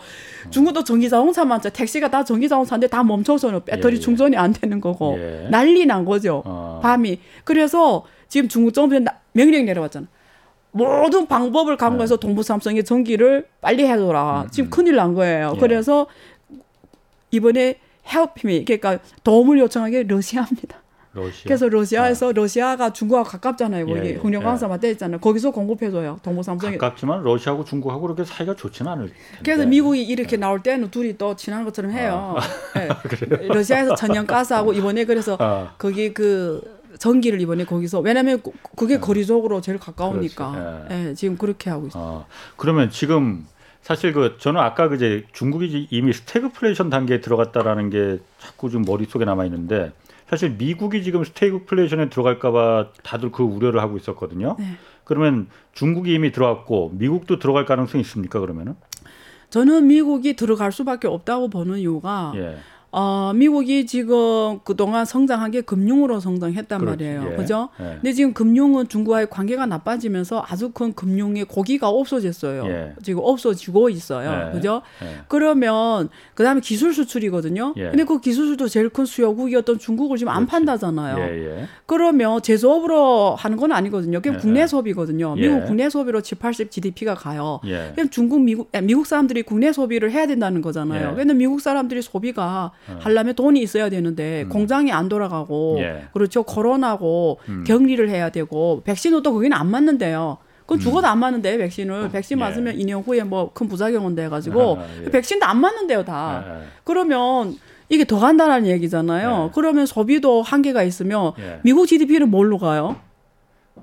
중국도 전기 자동차 많죠. 택시가 다 전기 자동차인데 다 멈춰서는 배터리 예, 예. 충전이 안 되는 거고 예. 난리 난 거죠. 어. 밤이. 그래서 지금 중국 정부에 명령 내려왔잖아. 모든 방법을 강구해서 네. 동부 삼성의 전기를 빨리 해줘라. 음, 지금 음. 큰일 난 거예요. 예. 그래서 이번에 헬프미 그러니까 도움을 요청한 게 러시아입니다. 러시아. 그래서 러시아에서 아. 러시아가 중국하고 가깝잖아요. 거기 예, 예, 예. 맞대 있잖아요. 거기서 공급해줘요. 동부삼성이. 가깝지만 러시아하고 중국하고 그렇게 사이가 좋지는 않을 텐데. 그래서 미국이 이렇게 예. 나올 때는 둘이 또 친한 것처럼 해요. 아. 네. 러시아에서 천연가스하고 이번에 그래서 아. 거기 그 전기를 이번에 거기서 왜냐하면 그게 네. 거리적으로 제일 가까우니까 예. 지금 그렇게 하고 있어요. 아, 그러면 지금 사실 그 저는 아까 그제 중국이 이미 스태그플레이션 단계에 들어갔다라는 게 자꾸 좀 머릿속에 남아 있는데 사실 미국이 지금 스태그플레이션에 들어갈까봐 다들 그 우려를 하고 있었거든요. 네. 그러면 중국이 이미 들어갔고 미국도 들어갈 가능성이 있습니까? 그러면은? 저는 미국이 들어갈 수밖에 없다고 보는 이유가 예. 어, 미국이 지금 그동안 성장한 게 금융으로 성장했단 그렇지, 말이에요. 예. 그죠? 예. 근데 지금 금융은 중국과의 관계가 나빠지면서 아주 큰 금융의 고기가 없어졌어요. 예. 지금 없어지고 있어요. 예. 그죠? 예. 그러면 그다음에 기술 수출이거든요. 예. 근데 그 기술 수도 제일 큰 수요국이었던 중국을 지금 안 판다잖아요. 그러면 제조업으로 하는 건 아니거든요. 그냥 국내 소비거든요. 미국 국내 소비로 7, 80 GDP가 가요. 그냥 중국 미국 미국 사람들이 국내 소비를 해야 된다는 거잖아요. 근데 미국 사람들이 소비가 어. 하려면 돈이 있어야 되는데 음. 공장이 안 돌아가고 예. 그렇죠 코로나고 음. 격리를 해야 되고 백신도 또 거기는 안 맞는데요. 그건 음. 죽어도 안 맞는데 백신을 백신 예. 맞으면 2년 후에 뭐 큰 부작용은 돼 가지고 아, 예. 백신도 안 맞는데요 다. 아, 아. 그러면 이게 더 간다는 얘기잖아요. 예. 그러면 소비도 한계가 있으면 예. 미국 GDP는 뭘로 가요?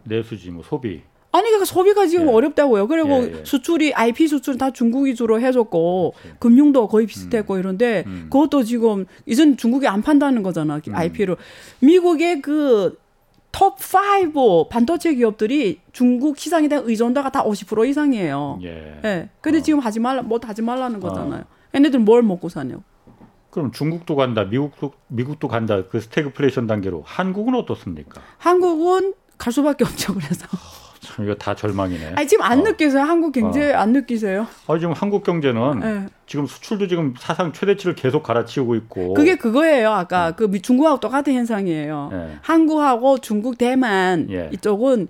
내수지 뭐 소비. 아니 그러니까 소비가 지금 예. 어렵다고요. 그리고 예, 예. 수출이 IP 수출 다 중국 위주로 해줬고 그렇지. 금융도 거의 비슷했고 음. 이런데 음. 그것도 지금 이전 중국이 안 판다는 거잖아. 음. IP를 미국의 그 톱5 반도체 기업들이 중국 시장에 대한 의존도가 다 50% 이상이에요. 예. 예. 근데 어. 지금 하지 말라, 뭐 하지 말라는 거잖아요. 어. 얘네들 뭘 먹고 사냐고. 그럼 중국도 간다, 미국도 미국도 간다. 그 스태그플레이션 단계로 한국은 어떻습니까? 한국은 갈 수밖에 없죠. 그래서. 참 이거 다 절망이네. 아니 지금 안 어. 느끼세요? 한국 경제 어. 안 느끼세요? 아 지금 한국 경제는 네. 지금 수출도 지금 사상 최대치를 계속 갈아치우고 있고. 그게 그거예요. 아까 네. 그 중국하고 똑같은 현상이에요. 네. 한국하고 중국, 대만 예. 이쪽은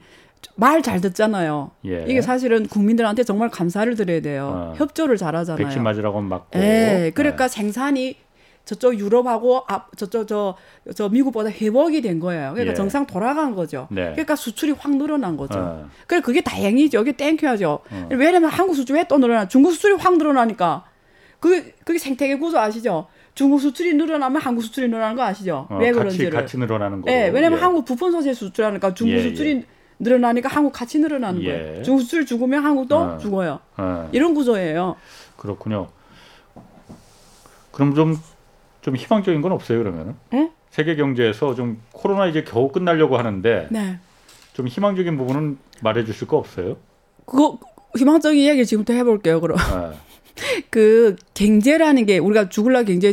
말잘 듣잖아요. 예. 이게 사실은 국민들한테 정말 감사를 드려야 돼요. 어. 협조를 잘하잖아요. 백신 맞으라고 맞고. 예. 그러니까 네. 생산이 저쪽 유럽하고 앞 저쪽 저, 저 미국보다 회복이 된 거예요. 그러니까 예. 정상 돌아간 거죠. 네. 그러니까 수출이 확 늘어난 거죠. 어. 그래 그게 다행이죠. 이게 땡큐하죠. 어. 왜냐면 한국 수출 왜또 늘어나? 중국 수출이 확 늘어나니까 그게 그게 생태계 구조 아시죠? 중국 수출이 늘어나면 한국 수출이 늘어나는 거 아시죠? 어, 왜 그런지를. 같이, 같이 늘어나는 거. 예, 왜냐면 예. 한국 부품 소재 수출하니까 중국 예, 수출이 예. 늘어나니까 한국 같이 늘어나는 예. 거예요. 중국 수출 죽으면 한국도 어. 죽어요. 어. 이런 구조예요. 그렇군요. 그럼 좀 좀 희망적인 건 없어요 그러면은? 네? 세계 경제에서 좀 코로나 이제 겨우 끝나려고 하는데 네. 좀 희망적인 부분은 말해주실 거 없어요? 그거 희망적인 이야기 지금부터 해볼게요 그럼. 네. 그 경제라는 게 우리가 죽을라 경제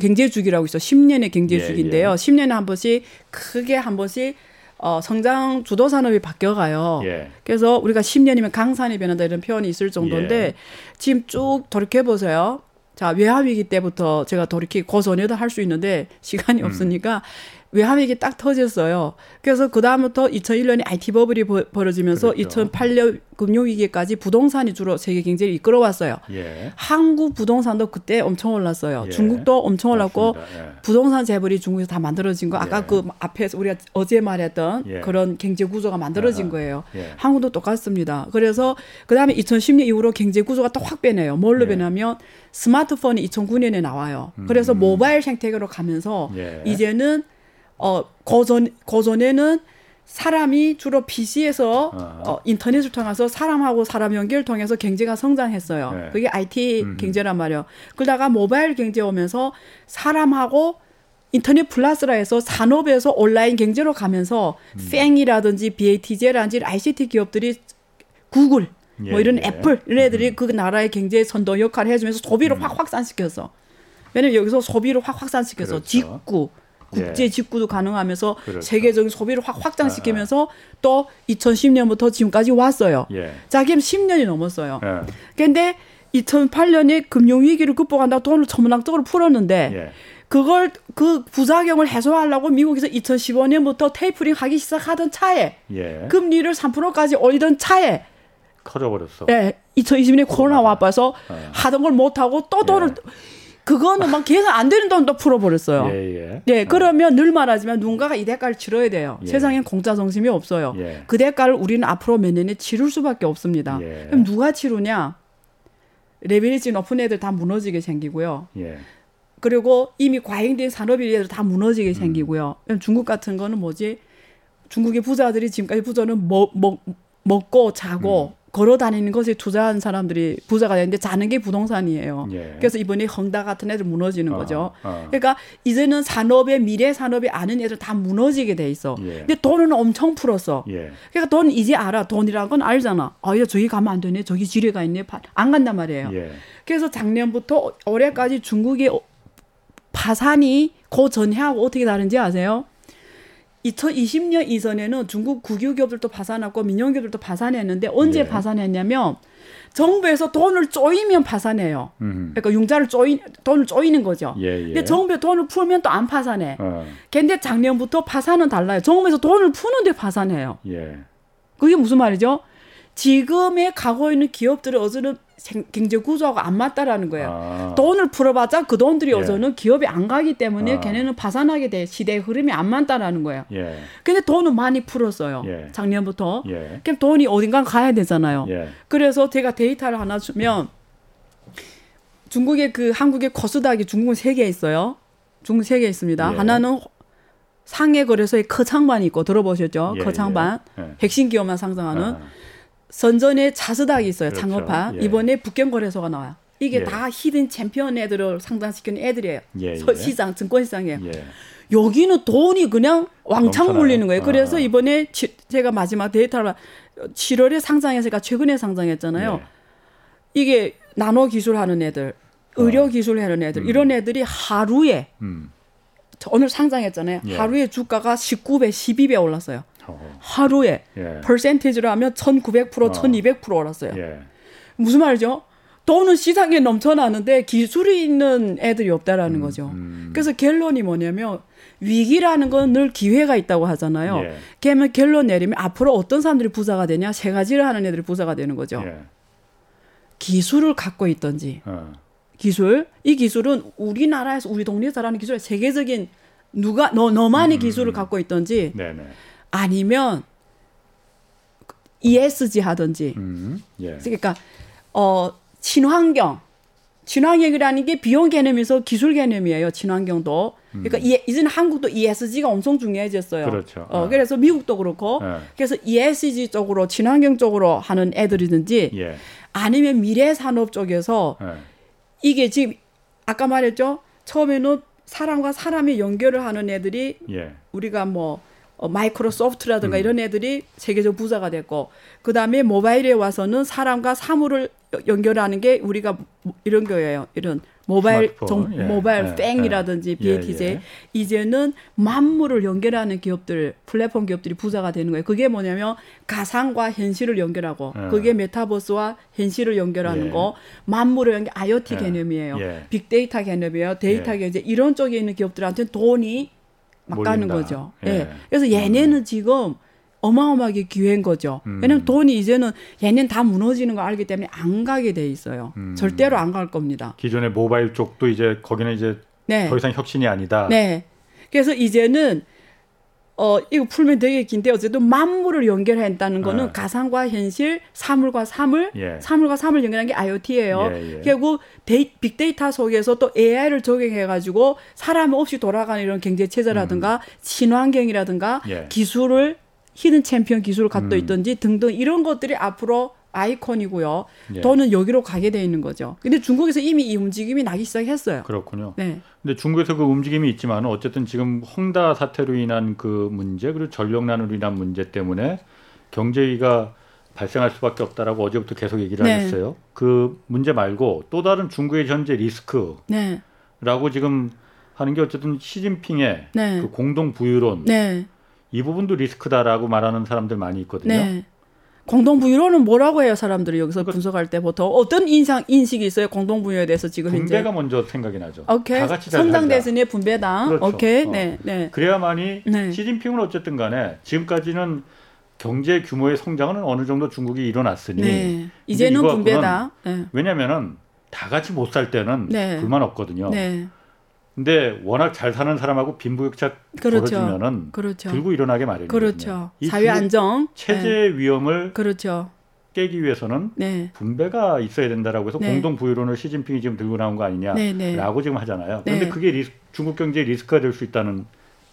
경제 주기라고 있어 10년의 경제 주기인데요. 예, 예. 10년에 한 번씩 크게 한 번씩 어, 성장 주도 산업이 바뀌어가요. 예. 그래서 우리가 10년이면 강산이 변한다 이런 표현이 있을 정도인데 예. 지금 쭉 돌이켜 보세요. 자, 외화위기 때부터 제가 돌이키 고전에도 할 수 있는데 시간이 음. 없으니까 외환위기 딱 터졌어요. 그래서 그 다음부터 2001년에 IT 버블이 벌어지면서 그렇죠. 2008년 금융위기까지 부동산이 주로 세계 경제를 이끌어왔어요. 예. 한국 부동산도 그때 엄청 올랐어요. 예. 중국도 엄청 올랐고 예. 부동산 재벌이 중국에서 다 만들어진 거 아까 예. 그 앞에서 우리가 어제 말했던 예. 그런 경제 구조가 만들어진 거예요. 예. 한국도 똑같습니다. 그래서 그 다음에 2010년 이후로 경제 구조가 또 확 변해요. 뭘로 변하면 스마트폰이 2009년에 나와요. 그래서 음. 모바일 생태계로 가면서 이제는 어, 고전, 고전에는 사람이 주로 PC에서 어. 어, 인터넷을 통해서 사람하고 사람 연결을 통해서 경제가 성장했어요. 네. 그게 IT 음 경제란 말이에요. 그러다가 모바일 경제 오면서 사람하고 인터넷 플러스라 해서 산업에서 온라인 경제로 가면서 음. 팽이라든지 BAT제라든지 ICT 기업들이 구글 예, 뭐 이런 예. 애플 이런 애들이 음. 그 나라의 경제 선도 역할을 해주면서 소비를 음. 확 확산시켜서 왜냐면 여기서 소비를 확 확산시켜서 그렇죠. 직구 국제 예. 직구도 가능하면서 그렇죠. 세계적인 소비를 확 확장시키면서 아, 아. 또 2010년부터 지금까지 왔어요. 예. 자, 그럼 10년이 넘었어요. 예. 근데 2008년에 금융위기를 극복한다고 돈을 천문학적으로 풀었는데 예. 그걸 그 부작용을 해소하려고 미국에서 2015년부터 테이프링 하기 시작하던 차에 예. 금리를 3%까지 올리던 차에 커져버렸어. 예. 2020년에 코로나 와봐서 예. 하던 걸 못하고 또 돈을 예. 그거는 막 계산 안 되는 돈도 풀어버렸어요. 예, 예. 네, 그러면 늘 말하지만 누군가가 이 대가를 치러야 돼요. 예. 세상엔 공짜 정심이 없어요. 예. 그 대가를 우리는 앞으로 몇 년에 치를 수밖에 없습니다. 예. 그럼 누가 치르냐? 레벨리지 높은 애들 다 무너지게 생기고요. 예. 그리고 이미 과잉된 산업이 애들 다 무너지게 음. 생기고요. 중국 같은 거는 뭐지? 중국의 부자들이 지금까지 부자는 먹, 먹, 먹고 자고 음. 걸어 다니는 것에 투자한 사람들이 부자가 되는데 자는 게 부동산이에요. 예. 그래서 이번에 헝다 같은 애들 무너지는 어, 거죠. 어. 그러니까 이제는 산업의 미래 산업이 아는 애들 다 무너지게 돼 있어. 예. 근데 돈은 엄청 풀었어. 예. 그러니까 돈 이제 알아. 돈이라는 건 알잖아. 아, 야 저기 가면 안 되네. 저기 지뢰가 있네. 안 간단 말이에요. 예. 그래서 작년부터 올해까지 중국의 파산이 그 전해하고 어떻게 다른지 아세요? 2020년 이전에는 중국 국유 기업들도 파산하고 민영 기업들도 파산했는데 언제 예. 파산했냐면 정부에서 돈을 쪼이면 파산해요. 음. 그러니까 융자를 쪼이 돈을 쪼이는 거죠. 예, 예. 근데 정부에 돈을 풀면 또 안 파산해. 어. 근데 작년부터 파산은 달라요. 정부에서 돈을 푸는데 파산해요. 예. 그게 무슨 말이죠? 지금에 가고 있는 기업들을 어제는 경제 구조하고 안 맞다라는 거예요. 아. 돈을 풀어봤자 그 돈들이 예. 어서는 기업이 안 가기 때문에 아. 걔네는 파산하게 돼 시대의 흐름이 안 맞다라는 거예요. 예. 근데 돈은 많이 풀었어요. 예. 작년부터. 예. 그럼 돈이 어딘가 가야 되잖아요. 예. 그래서 제가 데이터를 하나 주면 중국의 그 한국의 코스닥이 중국은 세 개 있어요. 중국 세 개 있습니다. 예. 하나는 상해 거래소의 커창반이 있고 들어보셨죠? 예, 커창반 핵심 기업만 상장하는. 아. 선전에 차스닥이 있어요. 그렇죠. 창업판. 예. 이번에 북경거래소가 나와요. 이게 예. 다 hidden champion 애들을 상장시키는 애들이에요. 예, 예. 시장 증권시장이에요. 예. 여기는 돈이 그냥 왕창 넘쳐나요. 몰리는 거예요. 그래서 아. 이번에 치, 제가 마지막 데이터를 7월에 상장했으니까 최근에 상장했잖아요. 예. 이게 나노 기술하는 애들, 의료 어. 기술 하는 애들 음. 이런 애들이 하루에 음. 오늘 상장했잖아요. 예. 하루에 주가가 19배, 12배 올랐어요. 어. 하루에 예. 퍼센티지로 하면 1900%, 어. 1200% 올랐어요. 예. 무슨 말이죠? 돈은 시장에 넘쳐나는데 기술이 있는 애들이 없다라는 음, 거죠. 음. 그래서 결론이 뭐냐면 위기라는 건 늘 기회가 있다고 하잖아요. 예. 그러면 결론 내리면 앞으로 어떤 사람들이 부자가 되냐? 세 가지를 하는 애들이 부자가 되는 거죠. 예. 기술을 갖고 있던지. 어. 기술. 이 기술은 우리나라에서 우리 동네에서 하는 기술이 세계적인 누가 너 너만의 음, 기술을 갖고 있던지 네네. 아니면 ESG 하든지. 음, 예. 그러니까 어 친환경 친환경이라는 게 비용 개념에서 기술 개념이에요. 친환경도. 그러니까 음. 이, 이제는 한국도 ESG가 엄청 중요해졌어요. 그렇죠. 어, 어. 그래서 미국도 그렇고. 네. 그래서 ESG 쪽으로 친환경 쪽으로 하는 애들이든지 예. 아니면 미래 산업 쪽에서 예. 이게 지금 아까 말했죠. 처음에는 사람과 사람이 연결을 하는 애들이 예. 우리가 뭐 어, 마이크로소프트라든가 음. 이런 애들이 세계적 부자가 됐고 그 다음에 모바일에 와서는 사람과 사물을 연결하는 게 우리가 이런 거예요. 이런 모바일 정, 예. 모바일 예. 뺑이라든지 예. BATJ 예. 이제는 만물을 연결하는 기업들 플랫폼 기업들이 부자가 되는 거예요. 그게 뭐냐면 가상과 현실을 연결하고 예. 그게 메타버스와 현실을 연결하는 예. 거 만물을 연결 IoT 개념이에요. 빅데이터 개념이에요. 데이터 개념 이런 쪽에 있는 기업들한테 돈이 막 가는 거죠. 예. 그래서 얘네는 지금 어마어마하게 기회인 거죠. 음. 왜냐면 돈이 이제는 얘는 다 무너지는 거 알기 때문에 안 가게 돼 있어요. 음. 절대로 안 갈 겁니다. 기존의 모바일 쪽도 이제 거기는 이제 네. 더 이상 혁신이 아니다. 네. 그래서 이제는 어 이거 풀면 되게 긴데 어쨌든 만물을 연결한다는 거는 네. 가상과 현실, 사물과 사물, 예. 사물과 사물 연결한 게 IoT예요. 예, 예. 결국 데이, 빅데이터 속에서 또 AI를 적용해 가지고 사람 없이 돌아가는 이런 경제 체제라든가 음. 친환경이라든가 예. 기술을 hidden champion 기술을 갖고 음. 있든지 등등 이런 것들이 앞으로 아이콘이고요. 예. 돈은 여기로 가게 돼 있는 거죠. 근데 중국에서 이미 이 움직임이 나기 시작했어요. 그렇군요. 네. 근데 중국에서 그 움직임이 있지만 어쨌든 지금 홍다 사태로 인한 그 문제 그리고 전력난으로 인한 문제 때문에 경제위가 발생할 수밖에 없다라고 어제부터 계속 얘기를 네. 하셨어요. 그 문제 말고 또 다른 중국의 현재 리스크라고 네. 지금 하는 게 어쨌든 시진핑의 네. 그 공동 부유론 네. 이 부분도 리스크다라고 말하는 사람들 많이 있거든요. 네. 공동부유로는 뭐라고 해요 사람들이 여기서 그러니까 분석할 때 보통 어떤 인상 인식이 있어요 공동부유에 대해서 지금 분배가 현재? 먼저 생각이 나죠. 오케이. 다 같이 선당대선의 분배당. 그렇죠. 오케이. 어. 네, 네. 그래야만이 네. 시진핑은 어쨌든 간에 지금까지는 경제 규모의 성장은 어느 정도 중국이 일어났으니 네. 이제는 분배다. 네. 왜냐면은 다 같이 못 살 때는 네. 불만 없거든요. 네. 근데 워낙 잘 사는 사람하고 빈부격차 그렇죠. 벌어지면은 그렇죠. 들고 일어나게 마련이에요. 그렇죠. 사회 안정, 체제 네. 위험을 그렇죠. 깨기 위해서는 네. 분배가 있어야 된다라고 해서 네. 공동 부유론을 시진핑이 지금 들고 나온 거 아니냐라고 네, 네. 지금 하잖아요. 그런데 네. 그게 리스, 중국 경제의 리스크가 될 수 있다는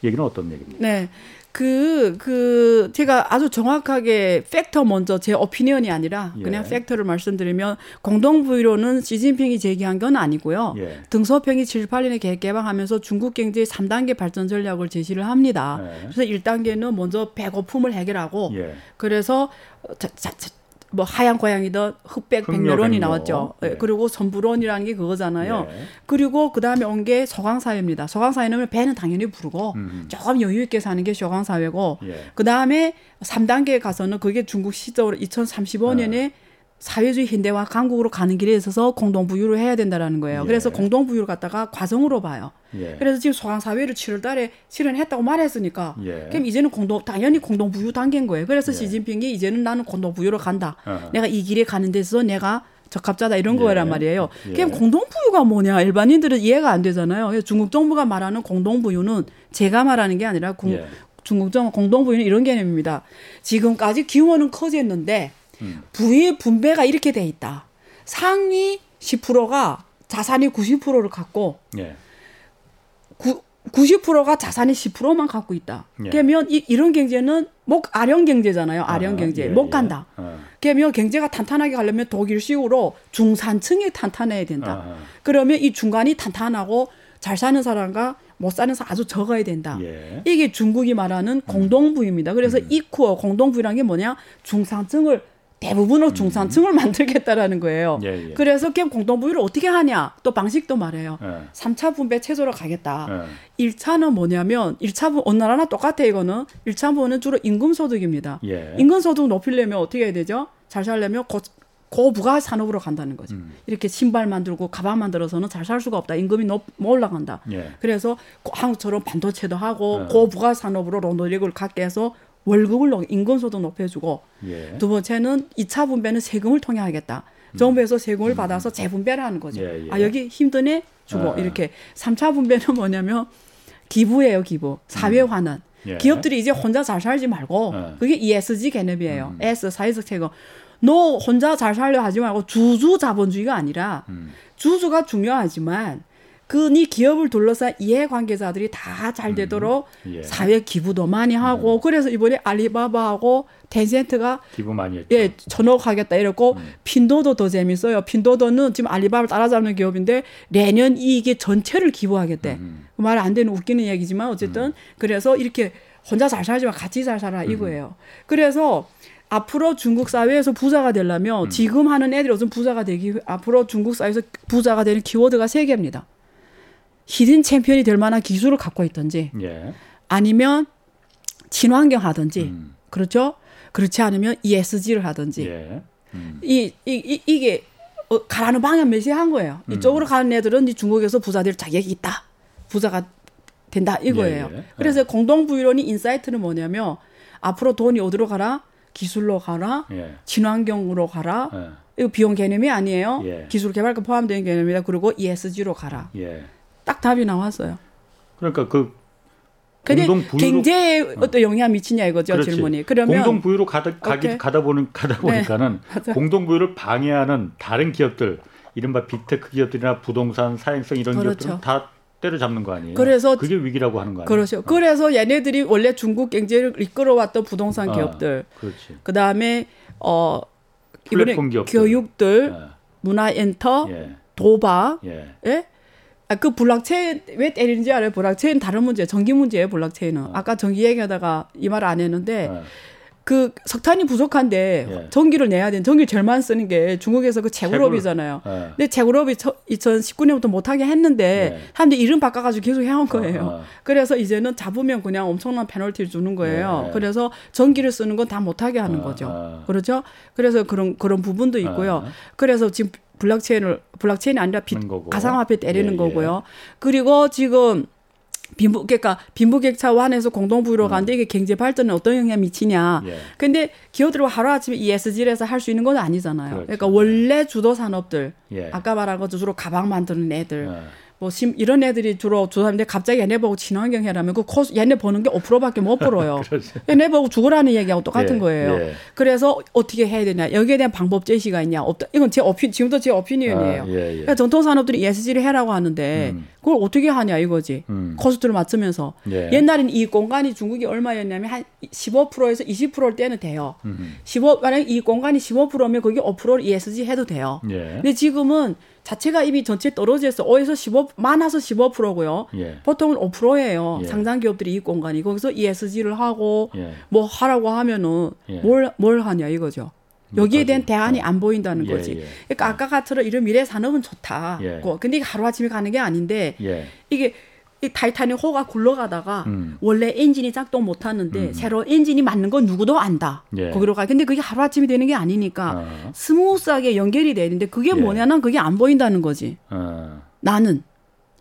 얘기는 어떤 얘기입니까? 네. 그, 그, 제가 아주 정확하게 팩터 먼저 제 opinion이 아니라 예. 그냥 fact를 말씀드리면 공동부유론은 시진핑이 제기한 건 아니고요. 예. 등소평이 78년에 개혁 개방하면서 중국 경제의 3단계 발전 전략을 제시를 합니다. 예. 그래서 1단계는 먼저 배고픔을 해결하고 예. 그래서 자, 자, 자, 뭐 하얀 고양이든 흑백 백렬원이 나왔죠. 네. 그리고 선불원이라는 게 그거잖아요. 네. 그리고 그 다음에 온게 소강사회입니다. 소강사회는 배는 당연히 부르고 음. 조금 여유 있게 사는 게 소강사회고 예. 그 다음에 3단계에 가서는 그게 중국 시적으로 2035년에 네. 사회주의 현대화 강국으로 가는 길에 있어서 공동부유를 해야 된다라는 거예요. 예. 그래서 공동부유를 갖다가 과정으로 봐요. 예. 그래서 지금 소강사회를 7월 달에 실현했다고 말했으니까, 예. 그럼 이제는 공동 당연히 공동부유 단계인 거예요. 그래서 예. 시진핑이 이제는 나는 공동부유로 간다. 어 내가 이 길에 가는 데서 내가 적합자다 이런 거란 예. 말이에요. 예. 그럼 공동부유가 뭐냐? 일반인들은 이해가 안 되잖아요. 중국 정부가 말하는 공동부유는 제가 말하는 게 아니라 공, 중국 정부 공동부유는 이런 개념입니다. 지금까지 규모는 커졌는데 부의 분배가 이렇게 돼 있다. 상위 10%가 자산의 90%를 갖고 예. 구, 90%가 자산의 10%만 갖고 있다. 예. 그러면 이, 이런 경제는 목 아령 경제잖아요. 아령 아, 경제 예, 못 예. 간다. 예. 그러면 경제가 탄탄하게 가려면 독일식으로 중산층이 탄탄해야 된다. 아. 그러면 이 중간이 탄탄하고 잘 사는 사람과 못 사는 사람 아주 적어야 된다. 예. 이게 중국이 말하는 공동부입니다. 그래서 음. 이쿠어 공동부라는 게 뭐냐? 중산층을 대부분은 음. 중산층을 음. 만들겠다라는 거예요. 예, 예. 그래서 그냥 공동부유를 어떻게 하냐? 또 방식도 말해요. 예. 3차 분배 체제로 가겠다. 예. 1차는 뭐냐면 1차 분 어느 나라나 똑같아 이거는 1차 분은 주로 임금 소득입니다. 예. 임금 소득 높이려면 어떻게 해야 되죠? 잘 살려면 고, 고부가 산업으로 간다는 거죠. 음. 이렇게 신발 만들고 가방 만들어서는 잘 살 수가 없다. 임금이 높, 뭐 올라간다. 예. 그래서 한국처럼 반도체도 하고 예. 고부가 산업으로 노력을 갖게 해서 월급을 임금소득 높여주고 예. 두 번째는 2차 분배는 세금을 통해 하겠다. 음. 정부에서 세금을 음. 받아서 재분배를 하는 거죠. 예, 예. 아 여기 힘드네 주고 아. 이렇게 3차 분배는 뭐냐면 기부예요 기부 사회 음. 환원. 음. 기업들이 이제 혼자 잘 살지 말고 아. 그게 ESG 개념이에요. 음. S 사회적 책임. 너 혼자 잘 살려 하지 말고 주주 자본주의가 아니라 음. 주주가 중요하지만 그니 기업을 둘러싼 이해관계자들이 다 잘 되도록 음, 예. 사회 기부도 많이 하고 음. 그래서 이번에 알리바바하고 텐센트가 기부 많이 했죠. 예, 전업하겠다 이랬고 음. 핀도도 더 재밌어요. 핀도도는 지금 알리바바를 따라잡는 기업인데 내년 이익의 전체를 기부하겠대. 음. 음. 그 말 안 되는 웃기는 얘기지만 어쨌든 음. 그래서 이렇게 혼자 잘 살지만 같이 잘 살아 이거예요. 그래서 앞으로 중국 사회에서 부자가 되려면 지금 하는 애들이 무슨 부자가 되기 앞으로 중국 사회에서 부자가 되는 키워드가 세 개입니다. 히든 챔피언이 될 만한 기술을 갖고 있든지 예. 아니면 친환경 하든지 음. 그렇죠? 그렇지 않으면 ESG를 하든지 예. 음. 이, 이, 이, 이게 어, 가라는 방향 메시한 거예요. 음. 이쪽으로 가는 애들은 이 중국에서 부자될 자격이 있다. 부자가 된다 이거예요. 예, 예. 그래서 공동 부유론이 insight는 뭐냐면 앞으로 돈이 어디로 가라? 기술로 가라? 예. 친환경으로 가라? 예. 이거 비용 개념이 아니에요. 예. 기술 개발과 포함된 개념이다. 그리고 ESG로 가라. 딱 답이 나왔어요. 그러니까 그 공동 부유론 경제에 어. 어떤 영향 미치냐 이거죠 그렇지. 질문이. 그러면 공동 부유로 가다 가기 가다 보는 가다 네. 보니까는 네, 공동 부유를 방해하는 다른 기업들 이른바 big tech 기업들이나 부동산 사행성 이런 그렇죠. 기업들은 다 때려잡는 거 아니에요? 그래서 그게 위기라고 하는 거 아니에요? 그렇죠. 어. 그래서 얘네들이 원래 중국 경제를 이끌어왔던 부동산 아, 기업들, 그렇지. 그 다음에 어 이번에 교육들, 네. 문화 엔터, 예. 도박, 예. 예? 아, 그 블록체인 왜 때리는지 알아요? 블록체인 다른 문제, 전기 문제예요. 블록체인은. 어. 아까 전기 얘기하다가 이 말 안 했는데 어. 그 석탄이 부족한데 예. 전기를 내야 되는 전기를 제일 많이 쓰는 게 중국에서 그 채굴업이잖아요. 예. 근데 채굴업이 2019년부터 못하게 했는데 예. 사람들이 이름 바꿔가지고 계속 해온 거예요. 어, 어. 그래서 이제는 잡으면 그냥 엄청난 페널티를 주는 거예요. 예. 그래서 전기를 쓰는 건 다 못하게 하는 어, 거죠. 어. 그렇죠? 그래서 그런 그런 부분도 있고요. 어. 그래서 지금 블록체인을 블록체인이 아니라 비, 가상화폐 때리는 예, 예. 거고요. 그리고 지금 빈부 그러니까 빈부격차 완화에서 공동부유로 음. 가는데 이게 경제 발전에 어떤 영향 미치냐. 예. 근데 기업들은 하루 아침에 ESG에서 할 수 있는 건 아니잖아요. 그렇죠. 그러니까 원래 주도 산업들 예. 아까 말한 것처럼 주로 가방 만드는 애들 예. 뭐 심, 이런 애들이 주로 조사하는데 갑자기 얘네 보고 친환경 해라면 그 cost 얘네 버는 게 5%밖에 못 벌어요. 얘네 보고 죽으라는 얘기하고 똑같은 예, 거예요. 예. 그래서 어떻게 해야 되냐 여기에 대한 방법 제시가 있냐 없다. 이건 제 어피 지금도 제 어피니언이에요. 아, 예, 예. 그러니까 전통 산업들이 ESG를 해라고 하는데 음. 그걸 어떻게 하냐 이거지. 음. 코스트를 맞추면서 예. 옛날엔 이 공간이 중국이 얼마였냐면 한 15%에서 20%일 때는 돼요. 음. 15 만약 이 공간이 15%면 거기 5% ESG 해도 돼요. 예. 근데 지금은 자체가 이미 전체 떨어져서 5에서 15 많아서 15%고요. 예. 보통은 5%예요. 예. 상장 기업들이 이 공간이 거기서 ESG를 하고 예. 뭐 하라고 하면은 뭘뭘 예. 뭘 하냐 이거죠. 여기에 대한 대안이 어. 안 보인다는 예, 거지. 예. 그러니까 아까 같처럼 이런 미래 산업은 좋다. 예. 근데 이게 하루 아침에 가는 게 아닌데 이게 이 타이타닉 호가 굴러가다가 음. 원래 엔진이 작동 못 하는데 음. 새로 엔진이 맞는 건 누구도 안다. 예. 거기로 가. 근데 그게 하루 아침에 되는 게 아니니까 어. 스무스하게 연결이 되는데 그게 예. 뭐냐는 그게 안 보인다는 거지. 어. 나는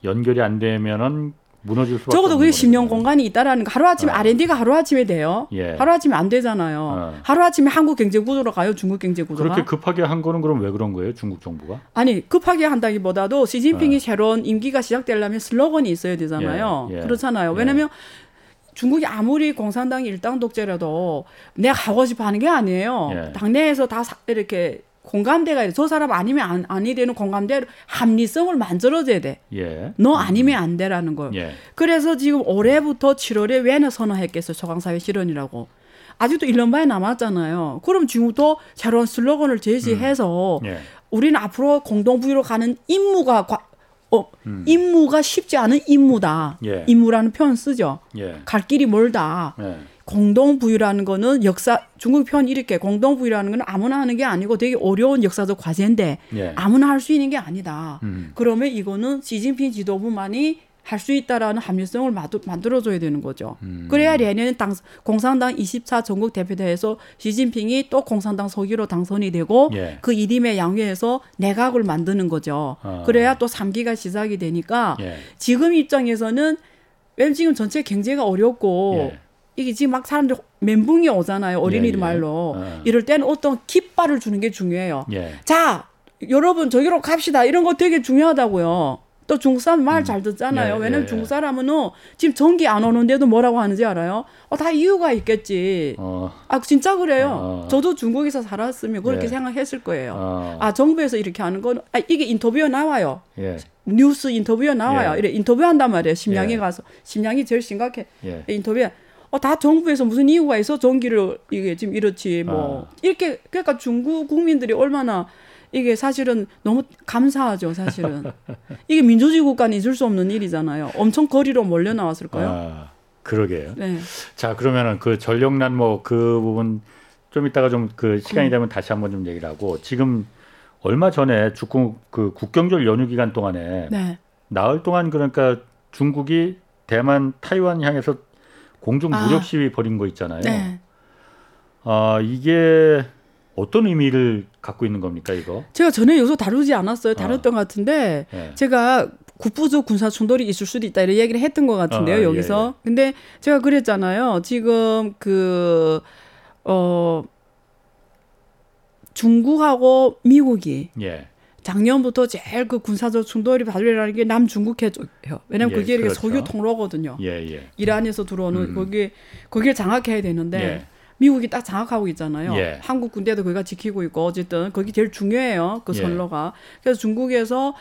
연결이 안 되면은 무너질 수밖에 적어도 그게 10년 공간이 있다라는 거 하루아침에 어. R&D가 하루아침에 돼요. 예. 하루아침에 안 되잖아요. 어. 하루아침에 한국 경제 구조로 가요. 중국 경제 구조가. 그렇게 급하게 한 거는 그럼 왜 그런 거예요? 중국 정부가? 아니 급하게 한다기보다도 시진핑이 어. 새로운 임기가 시작되려면 슬로건이 있어야 되잖아요. 예. 예. 그렇잖아요. 예. 왜냐하면 중국이 아무리 공산당이 일당 독재라도 내가 하고 싶어 하는 게 아니에요. 예. 당내에서 다 이렇게 공감대가 저 사람 아니면 안, 아니 되는 공감대로 합리성을 만들어줘야 돼. 예. 너 아니면 안 돼라는 걸. 예. 그래서 지금 올해부터 7월에 왜는 선언했겠어요. 소강사회 실현이라고. 아직도 1년 반이 남았잖아요. 그럼 지금부터 새로운 슬로건을 제시해서 음. 예. 우리는 앞으로 공동부유로 가는 임무가 어, 음. 임무가 쉽지 않은 임무다. 예. 임무라는 표현 쓰죠. 예. 갈 길이 멀다. 예. 공동 부유라는 거는 역사 중국 표현 이렇게 공동 부유라는 거는 아무나 하는 게 아니고 되게 어려운 역사적 과제인데 예. 아무나 할 수 있는 게 아니다. 음. 그러면 이거는 시진핑 지도부만이 할 수 있다라는 합리성을 만들어 줘야 되는 거죠. 음. 그래야 내년 당, 공산당 24 전국 대표대회에서 시진핑이 또 공산당 서기로 당선이 되고 예. 그 이름에 양회해서 내각을 만드는 거죠. 어. 그래야 또 3기가 시작이 되니까 예. 지금 입장에서는 왜냐면 지금 전체 경제가 어렵고 예. 이게 지금 막 사람들 멘붕이 오잖아요. 어린이들 예, 예. 말로. 어. 이럴 때는 어떤 깃발을 주는 게 중요해요. 예. 자, 여러분 저기로 갑시다. 이런 거 되게 중요하다고요. 또 중국 사람 말잘 음. 듣잖아요. 예, 왜냐면 예, 중국 사람은 지금 전기 안 오는데도 뭐라고 하는지 알아요? 어, 다 이유가 있겠지. 어. 아, 진짜 그래요. 어. 저도 중국에서 살았으면 그렇게 예. 생각했을 거예요. 어. 아, 정부에서 이렇게 하는 건, 아, 이게 인터뷰에 나와요. 예. 뉴스 인터뷰에 나와요. 이래 인터뷰 한단 말이에요. 심양에 가서. 심양이 제일 심각해. 인터뷰에. 어, 다 정부에서 무슨 이유가 있어 전기를 이게 지금 이렇지 뭐 아. 이렇게 그러니까 중국 국민들이 얼마나 이게 사실은 너무 감사하죠 사실은 이게 민주주의 국가는 있을 수 없는 일이잖아요 엄청 거리로 몰려 나왔을까요? 아, 그러게요. 네. 자 그러면은 그 전력난 뭐 그 부분 좀 이따가 좀 그 시간이 음. 되면 다시 한번 좀 얘기를 하고 지금 얼마 전에 중국 그 국경절 연휴 기간 동안에 네. 나흘 동안 그러니까 중국이 대만 타이완 향해서 공중 아. 무력 시위 벌인 거 있잖아요. 네. 아 이게 어떤 의미를 갖고 있는 겁니까 이거? 제가 전에 요소 다루지 않았어요. 다뤘던 어. 것 같은데 네. 제가 국부적 군사 충돌이 있을 수도 있다 이런 얘기를 했던 것 같은데요 어, 여기서. 예, 예. 근데 제가 그랬잖아요. 지금 그 어. 중국하고 미국이 예. 작년부터 제일 그 군사적 충돌이 발생하는 게 남중국 해줘요. 왜냐면 예, 그게 그렇죠. 석유 통로거든요. 예, 예. 이란에서 들어오는 음. 거기 거기를 장악해야 되는데 예. 미국이 딱 장악하고 있잖아요. 예. 한국 군대도 거기가 지키고 있고 어쨌든 거기 제일 중요해요. 그 예. 선로가. 그래서 중국에서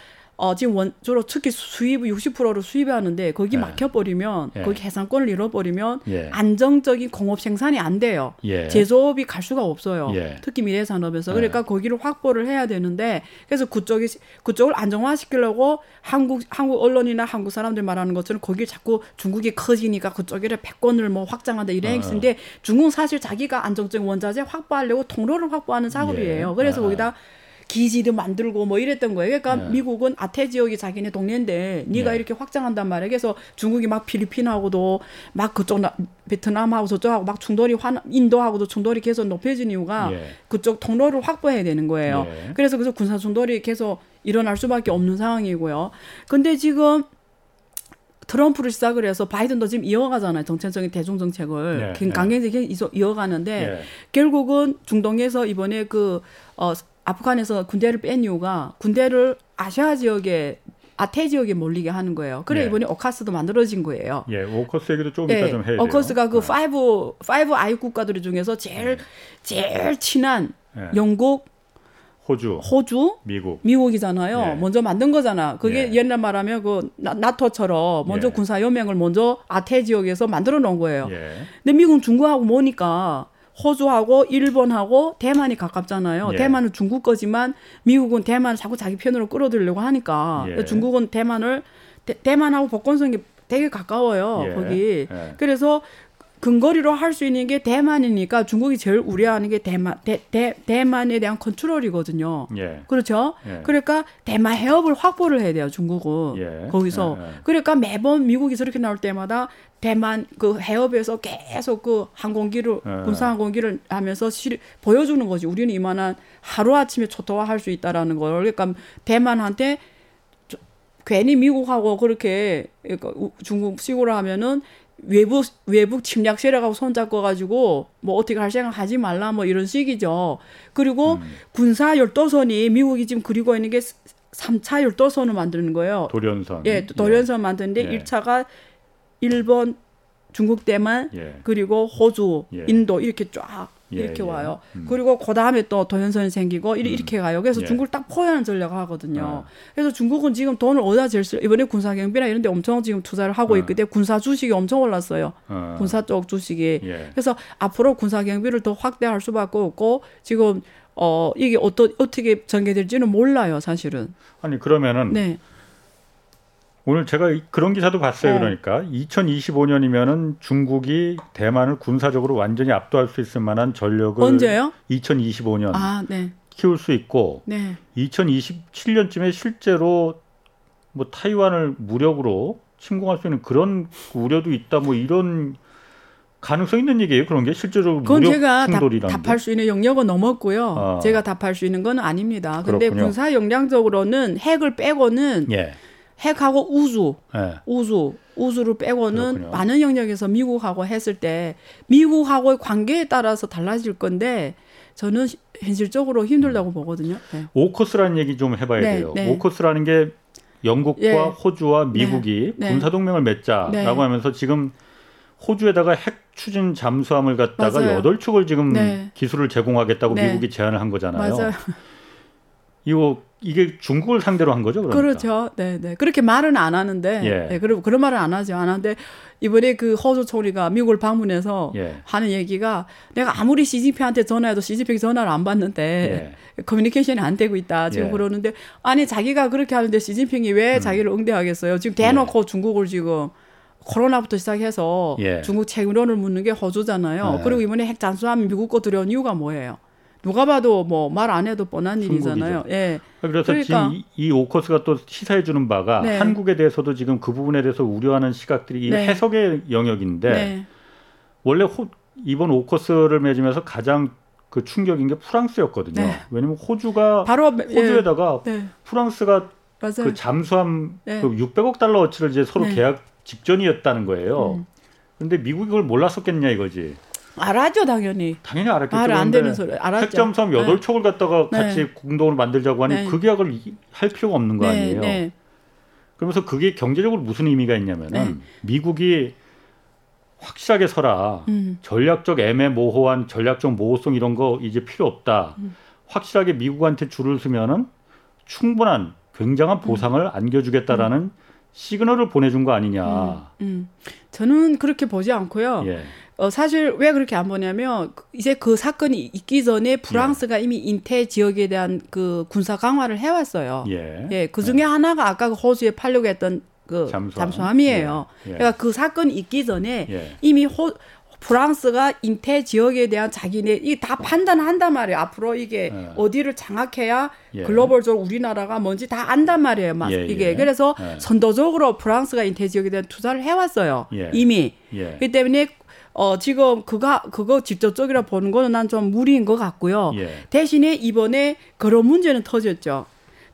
어, 지금 원, 주로 특히 수입 60%를 수입하는데 거기 예. 막혀버리면 예. 거기 해상권을 잃어버리면 예. 안정적인 공업 생산이 안 돼요. 예. 제조업이 갈 수가 없어요. 예. 특히 미래 산업에서 예. 그러니까 거기를 확보를 해야 되는데 그래서 그쪽이 그쪽을 안정화시키려고 한국 한국 언론이나 한국 사람들 말하는 것처럼 거기 자꾸 중국이 커지니까 그쪽에 패권을 뭐 확장한다 이런 어. 행인데 중국 사실 자기가 안정적인 원자재 확보하려고 통로를 확보하는 작업이에요. 그래서 어. 거기다 기지도 만들고 뭐 이랬던 거예요. 그러니까 네. 미국은 아태 지역이 자기네 동네인데 네가 네. 이렇게 확장한단 말이에요. 그래서 중국이 막 필리핀하고도 막 그쪽 나, 베트남하고 저쪽하고 막 충돌이 화, 인도하고도 충돌이 계속 높여진 이유가 네. 그쪽 통로를 확보해야 되는 거예요. 네. 그래서 그래서 군사 충돌이 계속 일어날 수밖에 없는 상황이고요. 근데 지금 트럼프를 시작을 해서 바이든도 지금 이어가잖아요. 정책적인 대중 정책을 네, 강경하게 이어가는데 네. 결국은 중동에서 이번에 그 어, 아프간에서 군대를 뺀 이유가 군대를 아시아 지역에 아태 지역에 몰리게 하는 거예요. 그래 예. 이번에 오카스도 만들어진 거예요. 예, 오커스 얘기도 좀 예, 이따 좀 해야 돼요. 오커스가 그 네. Five Five Eyes 국가들 중에서 제일 제일 친한 예. 영국, 호주, 호주, 미국, 미국이잖아요. 예. 먼저 만든 거잖아. 그게 예. 옛날 말하면 그 나토처럼 먼저 예. 군사 연맹을 먼저 아태 지역에서 만들어 놓은 거예요. 예. 근데 미국 중국하고 뭐니까 호주하고 일본하고 대만이 가깝잖아요. 예. 대만은 중국 거지만 미국은 대만을 자꾸 자기 편으로 끌어들려고 하니까 예. 중국은 대만을 대, 만하고 복권성이 되게 가까워요. 예. 거기. 예. 그래서 근거리로 할 수 있는 게 대만이니까 중국이 제일 우려하는 게 대만 대, 대, 대만에 대한 컨트롤이거든요. 예. 그렇죠? 예. 그러니까 대만 해협을 확보를 해야 돼요. 중국은 예. 거기서. 예, 예. 그러니까 매번 미국이 저렇게 나올 때마다 대만 그 해협에서 계속 그 항공기를 예. 군사 항공기를 하면서 실, 보여주는 거지. 우리는 이만한 하루 아침에 초토화할 수 있다라는 걸. 그러니까 대만한테 괜히 미국하고 그렇게 그러니까 중국 식으로 하면은 외부 외부 침략 세력하고 손잡고 가지고 뭐 어떻게 할 생각 하지 말라 뭐 이런 식이죠. 그리고 음. 군사 열도선이 미국이 지금 그리고 있는 게 3차 열도선을 만드는 거예요. 도련선. 예, 도련선 예. 만드는데 예. 1차가 일본, 중국 대만 예. 그리고 호주, 예. 인도 이렇게 쫙 예, 이렇게 예. 와요. 음. 그리고 그 다음에 또 도연선이 생기고 음. 이렇게 가요. 그래서 예. 중국을 딱 포위하는 전략을 하거든요. 어. 그래서 중국은 지금 돈을 어디다 쓸 이번에 군사경비나 이런 데 엄청 지금 투자를 하고 어. 있기 때문에 군사 주식이 엄청 올랐어요. 어. 군사 쪽 주식이. 예. 그래서 앞으로 군사경비를 더 확대할 수밖에 없고 지금 어 이게 어떤 어떻게 전개될지는 몰라요, 사실은. 아니 그러면은 네. 오늘 제가 그런 기사도 봤어요. 네. 그러니까 2025년이면은 중국이 대만을 군사적으로 완전히 압도할 수 있을 만한 전력을 언제요? 2025년 아, 네. 키울 수 있고 네. 2027년쯤에 실제로 뭐 타이완을 무력으로 침공할 수 있는 그런 우려도 있다. 뭐 이런 가능성 있는 얘기예요. 그런 게 실제로 그건 무력 제가 충돌이라는 답, 답할 수 있는 영역은 넘었고요. 아. 제가 답할 수 있는 건 아닙니다. 근데 그렇군요. 군사 역량적으로는 핵을 빼고는 예. 핵하고 우주, 네. 우주, 우주를 빼고는 그렇군요. 많은 영역에서 미국하고 했을 때 미국하고의 관계에 따라서 달라질 건데 저는 현실적으로 힘들다고 음. 보거든요. 네. 오커스라는 얘기 좀 해봐야 네, 돼요. 네. 오커스라는 게 영국과 예. 호주와 미국이 네, 네. 군사 동맹을 맺자라고 네. 하면서 지금 호주에다가 핵 추진 잠수함을 갖다가 여덟 축을 지금 기술을 제공하겠다고 미국이 제안을 한 거잖아요. 맞아요. 이거 이게 중국을 상대로 한 거죠, 그러니까. 그렇죠. 네, 네. 그렇게 말은 안 하는데, 예. 네, 그런 그런 말은 안 하죠. 안 하는데 이번에 그 허주 총리가 미국을 방문해서 예. 하는 얘기가 내가 아무리 시진핑한테 전화해도 시진핑 전화를 안 받는데 예. 커뮤니케이션이 안 되고 있다 지금 예. 그러는데 아니 자기가 그렇게 하는데 시진핑이 왜 음. 자기를 응대하겠어요? 지금 대놓고 예. 중국을 지금 코로나부터 시작해서 예. 중국 책임론을 묻는 게 허주잖아요. 그리고 이번에 핵 잠수함 미국 거 들여온 이유가 뭐예요? 누가 봐도 뭐 말 안 해도 뻔한 일이잖아요. 예. 그래서 그러니까. 지금 이, 오커스가 또 시사해 주는 바가 네. 한국에 대해서도 지금 그 부분에 대해서 우려하는 시각들이 네. 해석의 영역인데 네. 원래 호, 이번 오커스를 맺으면서 가장 그 충격인 게 프랑스였거든요. 네. 왜냐면 호주가 바로 호주에다가 예. 프랑스가 맞아요. 그 잠수함 네. 그 600억 달러어치를 이제 서로 네. 계약 직전이었다는 거예요. 음. 근데 미국이 그걸 몰랐었겠냐 이거지. 알았죠, 당연히. 당연히 알았겠죠. 말 안 되는 소리. 알았죠. 여덟 네. 척을 갖다가 네. 같이 공동을 만들자고 하니 네. 그 계약을 할 필요가 없는 거 네, 아니에요. 네. 그러면서 그게 경제적으로 무슨 의미가 있냐면은 네. 미국이 확실하게 서라. 음. 전략적 애매모호한 전략적 모호성 이런 거 이제 필요 없다. 음. 확실하게 미국한테 줄을 서면은 충분한 굉장한 보상을 음. 안겨주겠다라는 음. 시그널을 보내준 거 아니냐. 음. 음. 저는 그렇게 보지 않고요. 예. 어, 사실 왜 그렇게 안 보냐면 이제 그 사건이 있기 전에 프랑스가 예. 이미 인태 지역에 대한 그 군사 강화를 해왔어요. 예. 예. 그 중에 예. 하나가 아까 그 호주에 팔려고 했던 그 잠수함. 이에요 예. 예. 그러니까 그 사건이 있기 전에 예. 이미 호, 프랑스가 인태 지역에 대한 자기네 이다 판단한단 말이에요. 앞으로 이게 예. 어디를 장악해야 예. 글로벌적으로 우리나라가 뭔지 다 안단 말이에요. 막 예, 이게 그래서 선도적으로 프랑스가 인태 지역에 대한 투자를 해왔어요. 이미 그렇기 때문에 어, 지금 그가, 그거 직접적이라 보는 거는 난 좀 무리인 것 같고요. 예. 대신에 이번에 그런 문제는 터졌죠.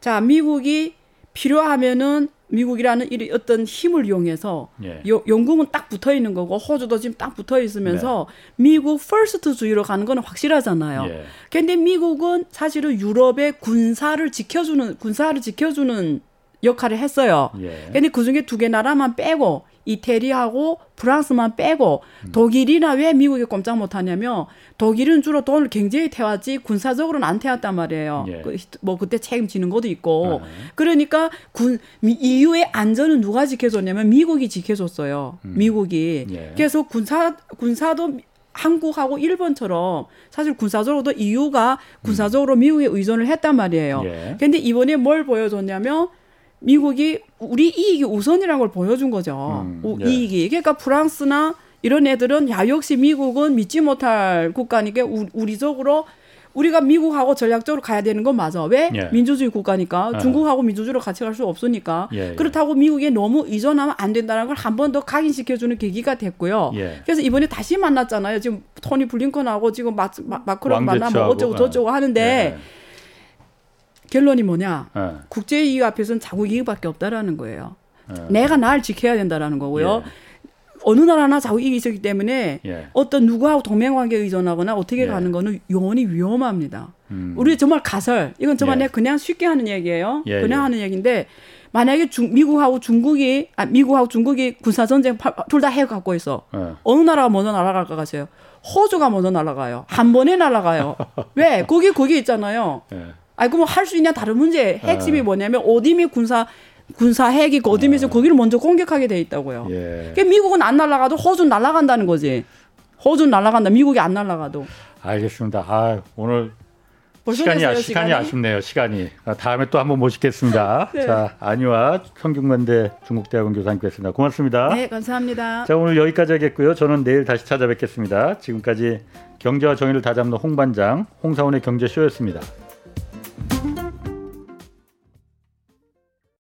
자, 미국이 필요하면은 미국이라는 이 어떤 힘을 이용해서 예. 요, 영국은 딱 붙어 있는 거고 호주도 지금 딱 붙어 있으면서 네. 미국 first 주의로 가는 건 확실하잖아요. 예. 근데 미국은 사실은 유럽의 군사를 지켜주는 군사를 지켜주는 역할을 했어요. 예. 근데 그 중에 두 개 나라만 빼고 이태리하고 프랑스만 빼고 음. 독일이나 왜 미국이 꼼짝 못하냐면 독일은 주로 돈을 굉장히 태웠지 군사적으로는 안 태웠단 말이에요. 예. 그, 뭐 그때 책임지는 것도 있고. 아. 그러니까 군 EU의 안전은 누가 지켜줬냐면 미국이 지켜줬어요. 음. 미국이. 예. 그래서 군사 군사도 한국하고 일본처럼 사실 군사적으로도 EU가 군사적으로 음. 미국에 의존을 했단 말이에요. 예. 근데 이번에 뭘 보여줬냐면 미국이 우리 이익이 우선이라는 걸 보여준 거죠. 음, 예. 이익이. 그러니까 프랑스나 이런 애들은 야 역시 미국은 믿지 못할 국가니까 우리적으로 우리가 미국하고 전략적으로 가야 되는 건 맞아. 왜? 예. 민주주의 국가니까. 아. 중국하고 민주주의로 같이 갈 수 없으니까. 예, 예, 그렇다고 미국에 너무 의존하면 안 된다는 걸 한 번 더 각인시켜주는 계기가 됐고요. 예. 그래서 이번에 다시 만났잖아요. 지금 토니 블링컨하고 지금 마, 마, 크론 만나면 뭐 어쩌고 저쩌고 하는데 예. 결론이 뭐냐? 네. 국제 이익 앞에서는 자국 이익밖에 없다라는 거예요. 네. 내가 날 지켜야 된다라는 거고요. 예. 어느 나라나 자국 이익이 있기 때문에 예. 어떤 누구하고 동맹 관계에 의존하거나 어떻게 예. 가는 거는 영원히 위험합니다. 음. 우리 정말 가설 이건 정말 예. 내가 그냥 쉽게 하는 얘기예요. 예, 그냥 하는 얘기인데 만약에 중, 미국하고 중국이 아 미국하고 중국이 군사 전쟁 둘 다 해 갖고 있어. 네. 어느 나라가 먼저 날아갈 것 같아요? 호주가 먼저 날아가요. 한 번에 날아가요. 왜? 거기 거기 있잖아요. 네. 아이 그럼 할수 있냐 다른 문제. 핵심이 네. 뭐냐면 어디미 군사 군사 핵이 어디미에서 네. 거기를 먼저 공격하게 돼 있다고요. 예. 그러니까 미국은 안 날아가도 호주는 날아간다는 거지. 호주는 날아간다. 미국이 안 날아가도. 알겠습니다. 아, 오늘 시간이, 시간이, 시간이 아쉽네요. 시간이 아, 다음에 또 한번 모시겠습니다. 네. 자 안유아 성균관대 중국대학원 교수님께습니다 고맙습니다. 네 감사합니다. 자 오늘 여기까지 하겠고요. 저는 내일 다시 찾아뵙겠습니다. 지금까지 경제와 정의를 다잡는 홍반장 홍사원의 경제쇼였습니다.